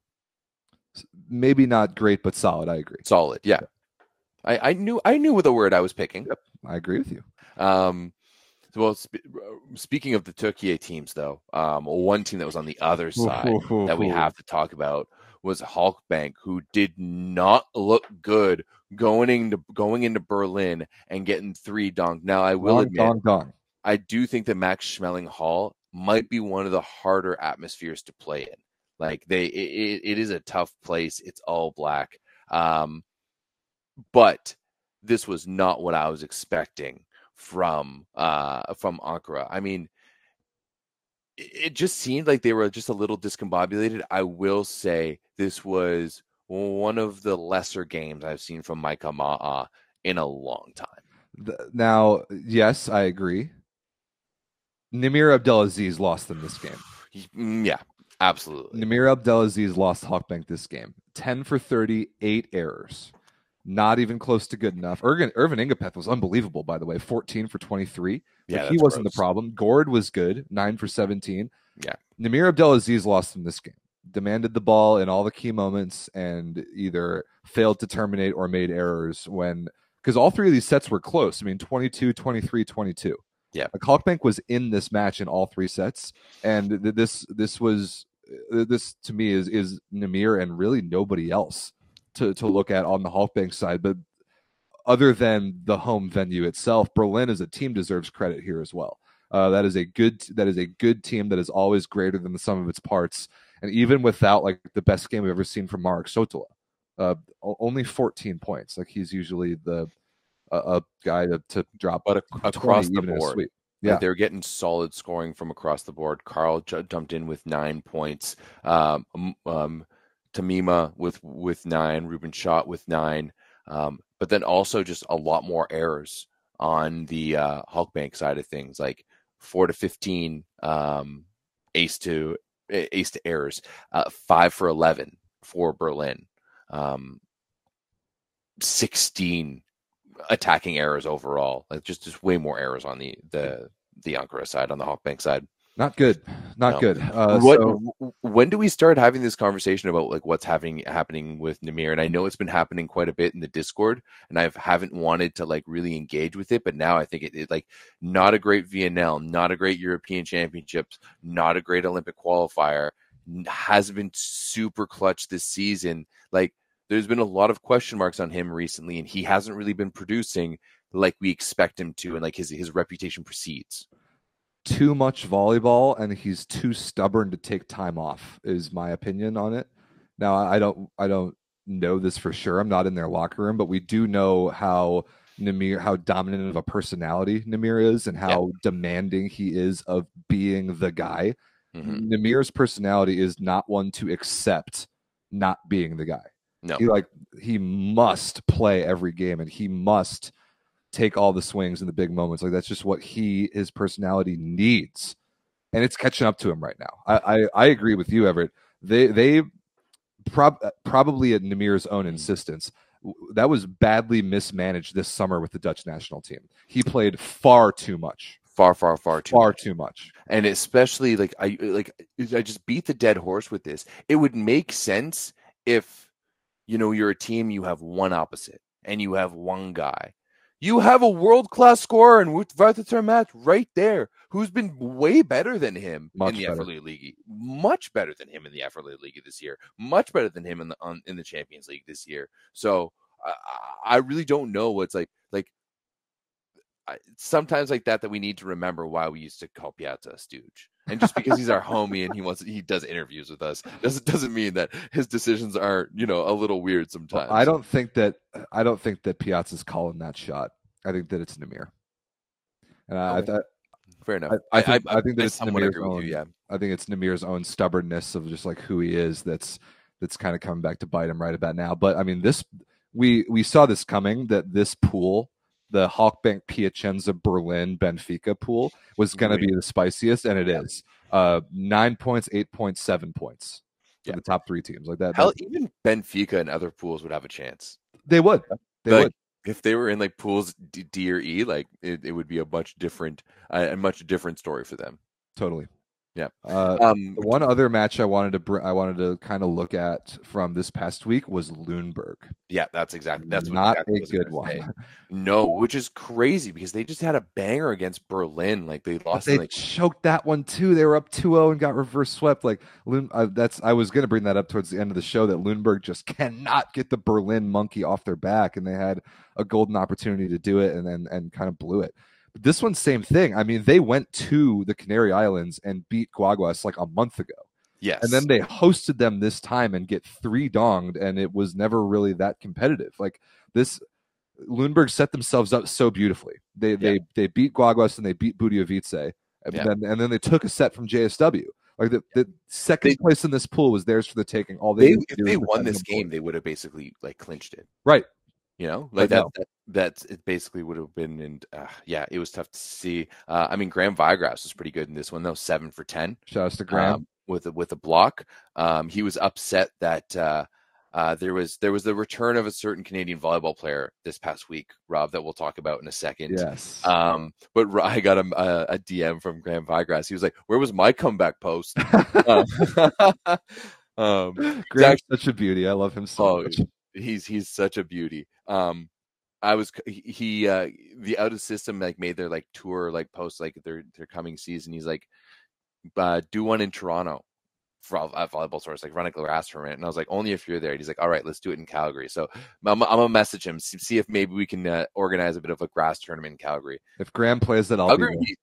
Maybe not great, but solid. I agree. solid yeah I, I knew I knew the word I was picking I agree with you. Um, well, sp- speaking of the Turkey teams, though, um, one team that was on the other side that we have to talk about was Halkbank, who did not look good going into going into Berlin and getting three dunk. Now, I will Dong, admit, dong, dong. I do think that Max Schmeling Hall might be one of the harder atmospheres to play in. Like they, it, it is a tough place. It's all black. Um, but this was not what I was expecting from uh from Ankara. I mean, it, just seemed like they were just a little discombobulated. I will say this was one of the lesser games I've seen from Micah Ma'a in a long time. Now, yes, I agree. Nimir Abdelaziz lost them this game. Mm, yeah, absolutely. Nimir Abdelaziz lost Halkbank this game. 10 for 30, eight errors. Not even close to good enough. Irvin, Earvin Ngapeth was unbelievable, by the way. 14 for 23. Yeah, Like, he wasn't the problem. Gord was good, 9 for 17. Yeah. Nimir Abdelaziz lost in this game. Demanded the ball in all the key moments and either failed to terminate or made errors when, because all three of these sets were close. I mean, 22, 23, 22. Yeah. like Halkbank was in this match in all three sets, and th- this this was uh, this to me is is Nimir and really nobody else to to look at on the Halkbank side, but other than the home venue itself, Berlin as a team deserves credit here as well. Uh, that is a good that is a good team that is always greater than the sum of its parts, and even without like the best game we've ever seen from Mark Sotola, uh, only 14 points. Like he's usually the a, a guy to, to drop But ac- across the even in a board. Yeah, they're getting solid scoring from across the board. Carl j- jumped in with nine points. Um, um, Tamima with with nine. Ruben Schott with nine. Um, but then also just a lot more errors on the uh, Halkbank side of things, like four to fifteen um, ace to ace to errors, uh, five for eleven for Berlin, um, sixteen attacking errors overall. Like just just way more errors on the the the Ankara side on the Halkbank side. Not good. Not No. good. Uh, what so- when do we start having this conversation about like what's happening happening with Nimir? And I know it's been happening quite a bit in the Discord, and I haven't wanted to like really engage with it, but now I think it, it like not a great VNL, not a great European Championships, not a great Olympic qualifier, hasn't been super clutch this season. Like there's been a lot of question marks on him recently, and he hasn't really been producing like we expect him to, and like his his reputation precedes. Too much volleyball and he's too stubborn to take time off is my opinion on it. Now i don't i don't know this for sure. I'm not in their locker room but we do know how nimir how dominant of a personality nimir is and how demanding he is of being the guy. Mhm. nimir's personality is not one to accept not being the guy. No. he like he must play every game and he must take all the swings in the big moments. Like that's just what he his personality needs, and it's catching up to him right now. I I, I agree with you, Everett. They they prob- probably at Nimir's own hmm. insistence. That was badly mismanaged this summer with the Dutch national team. He played far too much, Far, far, far too. far much. too much. and especially like I like I just beat the dead horse with this. It would make sense if you know you're a team you have one opposite and you have one guy. You have a world class scorer in Wout match right there, who's been way better than him Much in the better. League, much better than him in the Efeler League this year, much better than him in the on, in the Champions League this year. So I, I really don't know what's like sometimes like that that we need to remember why we used to call Piazza a stooge. And just because he's our homie and he wants he does interviews with us doesn't doesn't mean that his decisions aren't you know a little weird Well, sometimes. I don't think that I don't think that Piazza's calling that shot. I think that it's Nimir. And I, Okay. I, fair enough. I- I think- I think that it's Nimir's with you. Yeah, I think it's Nimir's own stubbornness of just like who he is that's that's kind of coming back to bite him right about now. But I mean, this we we saw this coming that this pool, the Halkbank Piacenza Berlin Benfica pool, was going to be the spiciest, and it is. Uh, nine points, eight points, seven points Yeah. the top three teams. Like that, hell, even Benfica and other pools would have a chance. they would. They Like, would. if they were in like pools D, D or E, like it, it would be a much different, uh, a much different story for them. Totally. Yeah. Uh, Um, one other match I wanted to br- I wanted to kind of look at from this past week was Lüneburg. yeah, that's exactly that's not exactly a what I was good one. say. No, which is crazy because they just had a banger against Berlin. Like they But lost, they in, like choked that one too. They were up 2-0 and got reverse swept. Like Lund, uh, that's I was going to bring that up towards the end of the show that Lüneburg just cannot get the Berlin monkey off their back, and they had a golden opportunity to do it and then and kind of blew it. But this one, same thing. I mean, they went to the Canary Islands and beat Guaguas like a month ago. yes, and then they hosted them this time and get three donged and it was never really that competitive like this Lüneburg set themselves up so beautifully they they they beat Guaguas and they beat Budejovice and Yeah. then and then they took a set from JSW like the, the second They- place in this pool was theirs for the taking all they, they, if they won this board. game, they would have basically like clinched it. right You know, like that, no. that. That's it. Basically, would have been, and uh, yeah, it was tough to see. Uh, I mean, Graham Vigrass was pretty good in this one, though. Seven for ten shout outs to Graham um, with a, with a block. Um, he was upset that uh, uh, there was there was the return of a certain Canadian volleyball player this past week, Rob, that we'll talk about in a second. yes Um, but I got a, a, DM from Graham Vigrass. He was like, "Where was my comeback post?" um, um, Graham's such a beauty I love him so Oh, much he's he's such a beauty. Um, I was he uh the out of system like made their like tour like post like their their coming season. He's like, uh, do one in Toronto for uh, volleyball source, like run a grass tournament. And I was like, only if you're there. And he's like, all right, let's do it in Calgary. So I'm, I'm gonna message him, see if maybe we can uh, organize a bit of a grass tournament in Calgary. If Graham plays that, I'll Calgary, be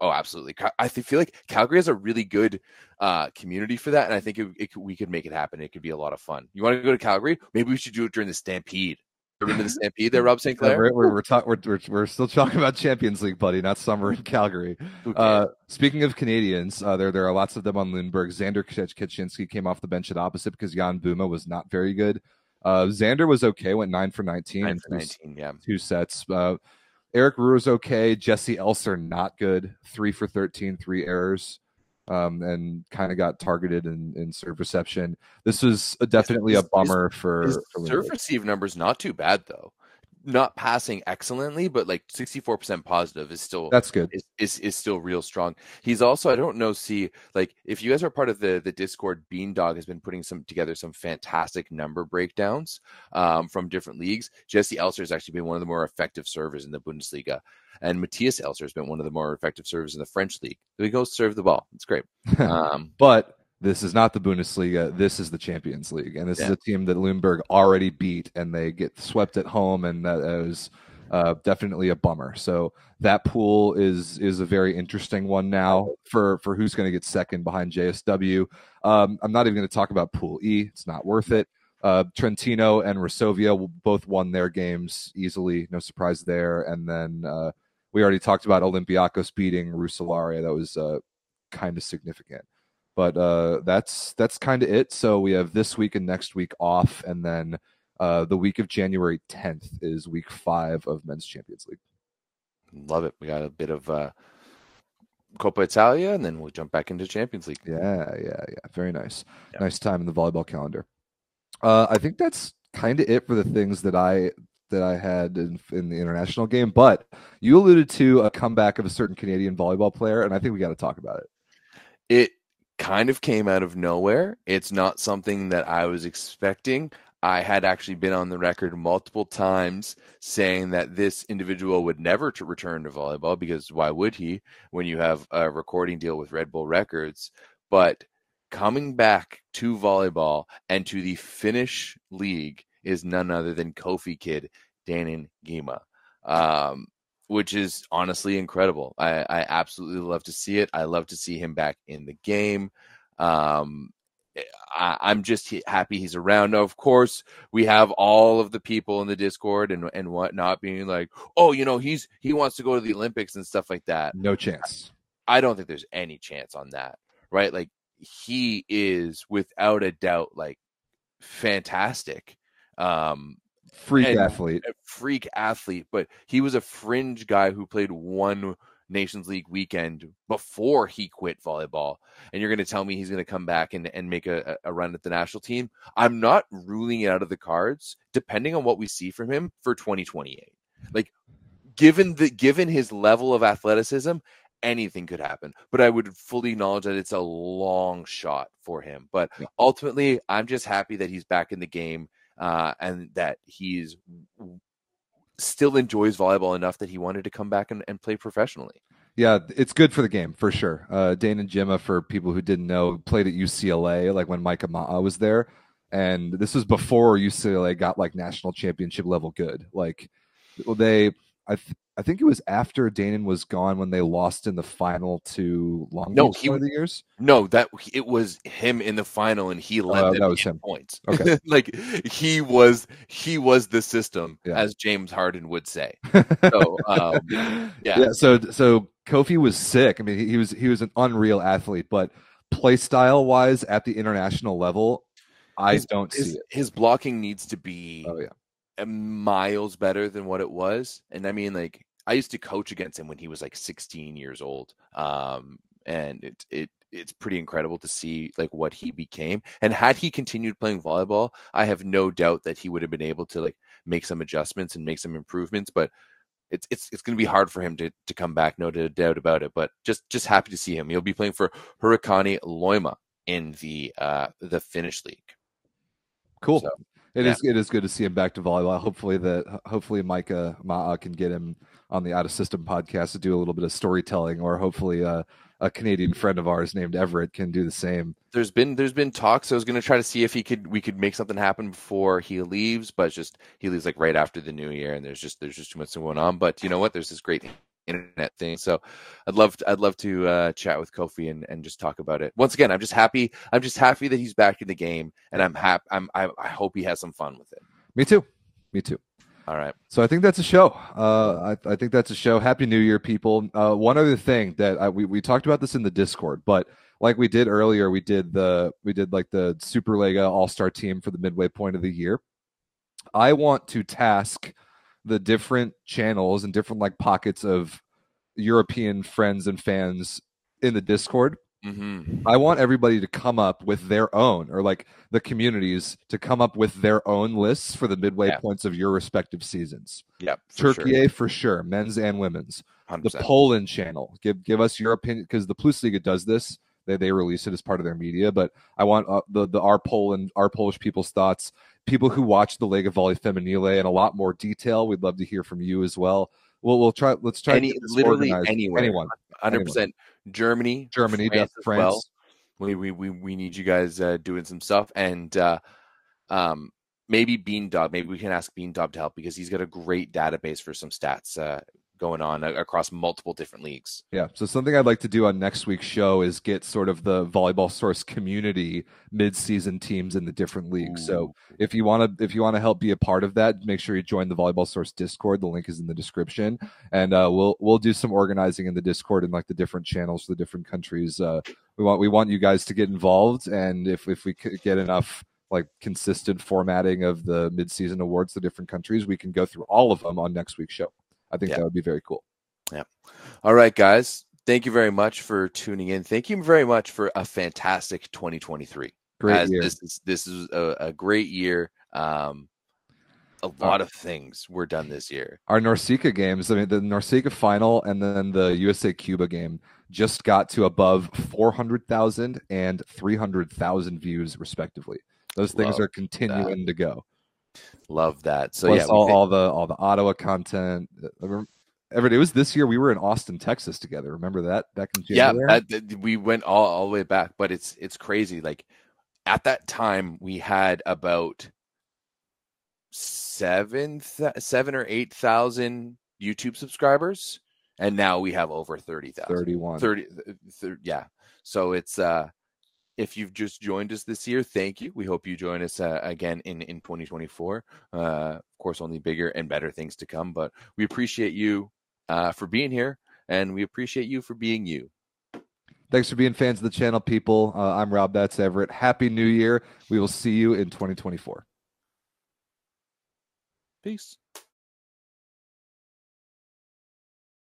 Oh, absolutely. I feel like Calgary has a really good uh, community for that, and I think it, it, we could make it happen. It could be a lot of fun. You want to go to Calgary? Maybe we should do it during the Stampede. Remember the Stampede there, Rob St. Clair? we're we're, we're, talk, we're, we're, we're, still talking about Champions League, buddy, not summer in Calgary. Uh, speaking of Canadians, uh, there there are lots of them on Lüneburg. Xander Ketrzynski came off the bench at opposite because Jan Buma was not very good. Uh, Xander was okay, went nine for 19. Nine for 19, yeah. Two sets. Uh, Eric Ruhr's okay. Jesse Elser not good. Three for 13, three errors, um, and kind of got targeted in, in serve reception. This was definitely a bummer for, his for serve receive numbers. Not too bad though not passing excellently, but like 64% positive is still that's good. Is, is, is still real strong. He's also I don't know see like if you guys are part of the the Discord, Beandog has been putting some together some fantastic number breakdowns um, from different leagues. Jesse Elser has actually been one of the more effective servers in the Bundesliga, and Matthias Elser has been one of the more effective servers in the French league. he goes serve the ball. It's great. Um, but this is not the Bundesliga. This is the Champions League, and this yeah. is a team that Lüneburg already beat, and they get swept at home, and that is uh, definitely a bummer. So that pool is is a very interesting one now for for who's going to get second behind JSW. Um, I'm not even going to talk about Pool E; it's not worth it. Uh, Trentino and Resovia both won their games easily, no surprise there. And then uh, we already talked about Olympiacos beating Roeselare. That was uh, kind of significant but uh, that's that's kind of it. So we have this week and next week off, and then uh, the week of January 10th is week five of Men's Champions League. Love it. We got a bit of uh, Coppa Italia, and then we'll jump back into Champions League. Yeah, yeah, yeah. Very nice. Yeah. Nice time in the volleyball calendar. Uh, I think that's kind of it for the things that I that I had in, in, the international game. But you alluded to a comeback of a certain Canadian volleyball player, and I think we got to talk about it. It kind of came out of nowhere. It's not something that I was expecting. I had actually been on the record multiple times saying that this individual would never to return to volleyball because why would he when you have a recording deal with Red Bull Records? But coming back to volleyball and to the Finnish league is none other than Kofi Kid Daenan Gyimah. Um, which is honestly incredible. I, I absolutely love to see it. I love to see him back in the game. Um, eh, I, am just happy he's around. Now, of course, we have all of the people in the Discord and and whatnot being like, "Oh, you know, he's he wants to go to the Olympics and stuff like that." No chance. I don't think there's any chance on that, right? Like he is without a doubt like fantastic. Um, freak athlete, freak athlete. But he was a fringe guy who played one Nations League weekend before he quit volleyball. And you're going to tell me he's going to come back and, and make a, a run at the national team? I'm not ruling it out of the cards, depending on what we see from him for 2028. Like, given the given his level of athleticism anything could happen. But I would fully acknowledge that it's a long shot for him. But ultimately, I'm just happy that he's back in the game uh, and that he's still enjoys volleyball enough that he wanted to come back and, and play professionally. Yeah, it's good for the game for sure. Uh, Daenan Gyimah, for people who didn't know, played at UCLA like when Micah Ma'a was there, and this was before UCLA got like national championship level good. Like they, I th- I think it was after Daenan was gone when they lost in the final to Long no, Beach he, the years. No, that it was him in the final, and he led uh, them that was him. points. Okay, like he was he was the system, yeah. as James Harden would say. So um, yeah. yeah, so so Kofi was sick. I mean, he, he was he was an unreal athlete, but play style wise at the international level, I his, don't his, see it. His blocking needs to be. Oh yeah miles better than what it was. And I mean, like I used to coach against him when he was like 16 years old. Um, and it it it's pretty incredible to see like what he became. And had he continued playing volleyball, I have no doubt that he would have been able to like make some adjustments and make some improvements. But it's it's it's going to be hard for him to to come back, no doubt about it. But just just happy to see him. He'll be playing for Hurrikaani Loimaa in the uh the Finnish league. Cool. So, It Yeah. is. It is good to see him back to volleyball. Hopefully that. Hopefully Micah Ma'a can get him on the Out of System podcast to do a little bit of storytelling, or hopefully uh, a Canadian friend of ours named Everett can do the same. there's been there's been talks. I was going to try to see if he could we could make something happen before he leaves, but just he leaves like right after the new year, and there's just there's just too much going on. But you know what? There's this great internet thing, so I'd love to, I'd love to uh, chat with Kofi and, and just talk about it. Once again, I'm just happy I'm just happy that he's back in the game, and I'm happy I'm I, I hope he has some fun with it. Me too. Me too. All right, So I think that's a show. Uh, I, I think that's a show. Happy New Year, people. Uh, one other thing that I, we we talked about this in the Discord, but like we did earlier, we did the we did like the Superlega All Star team for the midway point of the year. I want to task the different channels and different like pockets of European friends and fans in the Discord mm-hmm. I want everybody to come up with their own, or like the communities to come up with their own lists for the midway Yeah. points of your respective seasons. yeah, for sure. Turkey for sure, men's and women's. The 100%. Poland channel, give give us your opinion because the Plus Liga does this. They they release it as part of their media, but I want uh, the the our Poland our Polish people's thoughts. People who watch the Lega Volley Femminile in a lot more detail. We'd love to hear from you as well. We'll we'll try. Let's try. Any literally anywhere. anyone. hundred percent. Germany, Germany, France, France. well. We, we we we need you guys uh, doing some stuff, and uh, um, maybe Bean Dog. Maybe we can ask Bean Dog to help because he's got a great database for some stats uh, going on across multiple different leagues. Yeah. So something I'd like to do on next week's show is get sort of the volleyball source community mid-season teams in the different leagues. So if you want to if you want to help be a part of that, make sure you join the volleyball source Discord. The link is in the description, and uh, we'll we'll do some organizing in the Discord and like the different channels for the different countries. Uh, we want we want you guys to get involved, and if if we could get enough like consistent formatting of the mid-season awards to different countries, we can go through all of them on next week's show. I think Yeah. that would be very cool. Yeah. All right, guys. Thank you very much for tuning in. Thank you very much for a fantastic 2023. Great year. This is this is a, a great year. Um, a lot of things were done this year. our NORCECA games, I mean, the NORCECA final and then the USA Cuba game just got to above 400,000 and 300,000 views, respectively. Those things Love are continuing to go. Love that. So Plus yeah, all, all the all the Ottawa content. Everett, it was this year we were in Austin, Texas together. Remember that back in yeah, January? that, that- we went all, all the way back, but it's it's crazy. Like at that time, we had about seven seven or eight thousand YouTube subscribers, and now we have over thirty thousand. 31. 30, th- th- yeah. So it's uh if you've just joined us this year, thank you. We hope you join us uh, again in in 2024. Uh of course only bigger and better things to come, but we appreciate you uh for being here and we appreciate you for being you. Thanks for being fans of the channel, people. Uh, I'm Rob. That's Everett. Happy New Year. We will see you in 2024. Peace.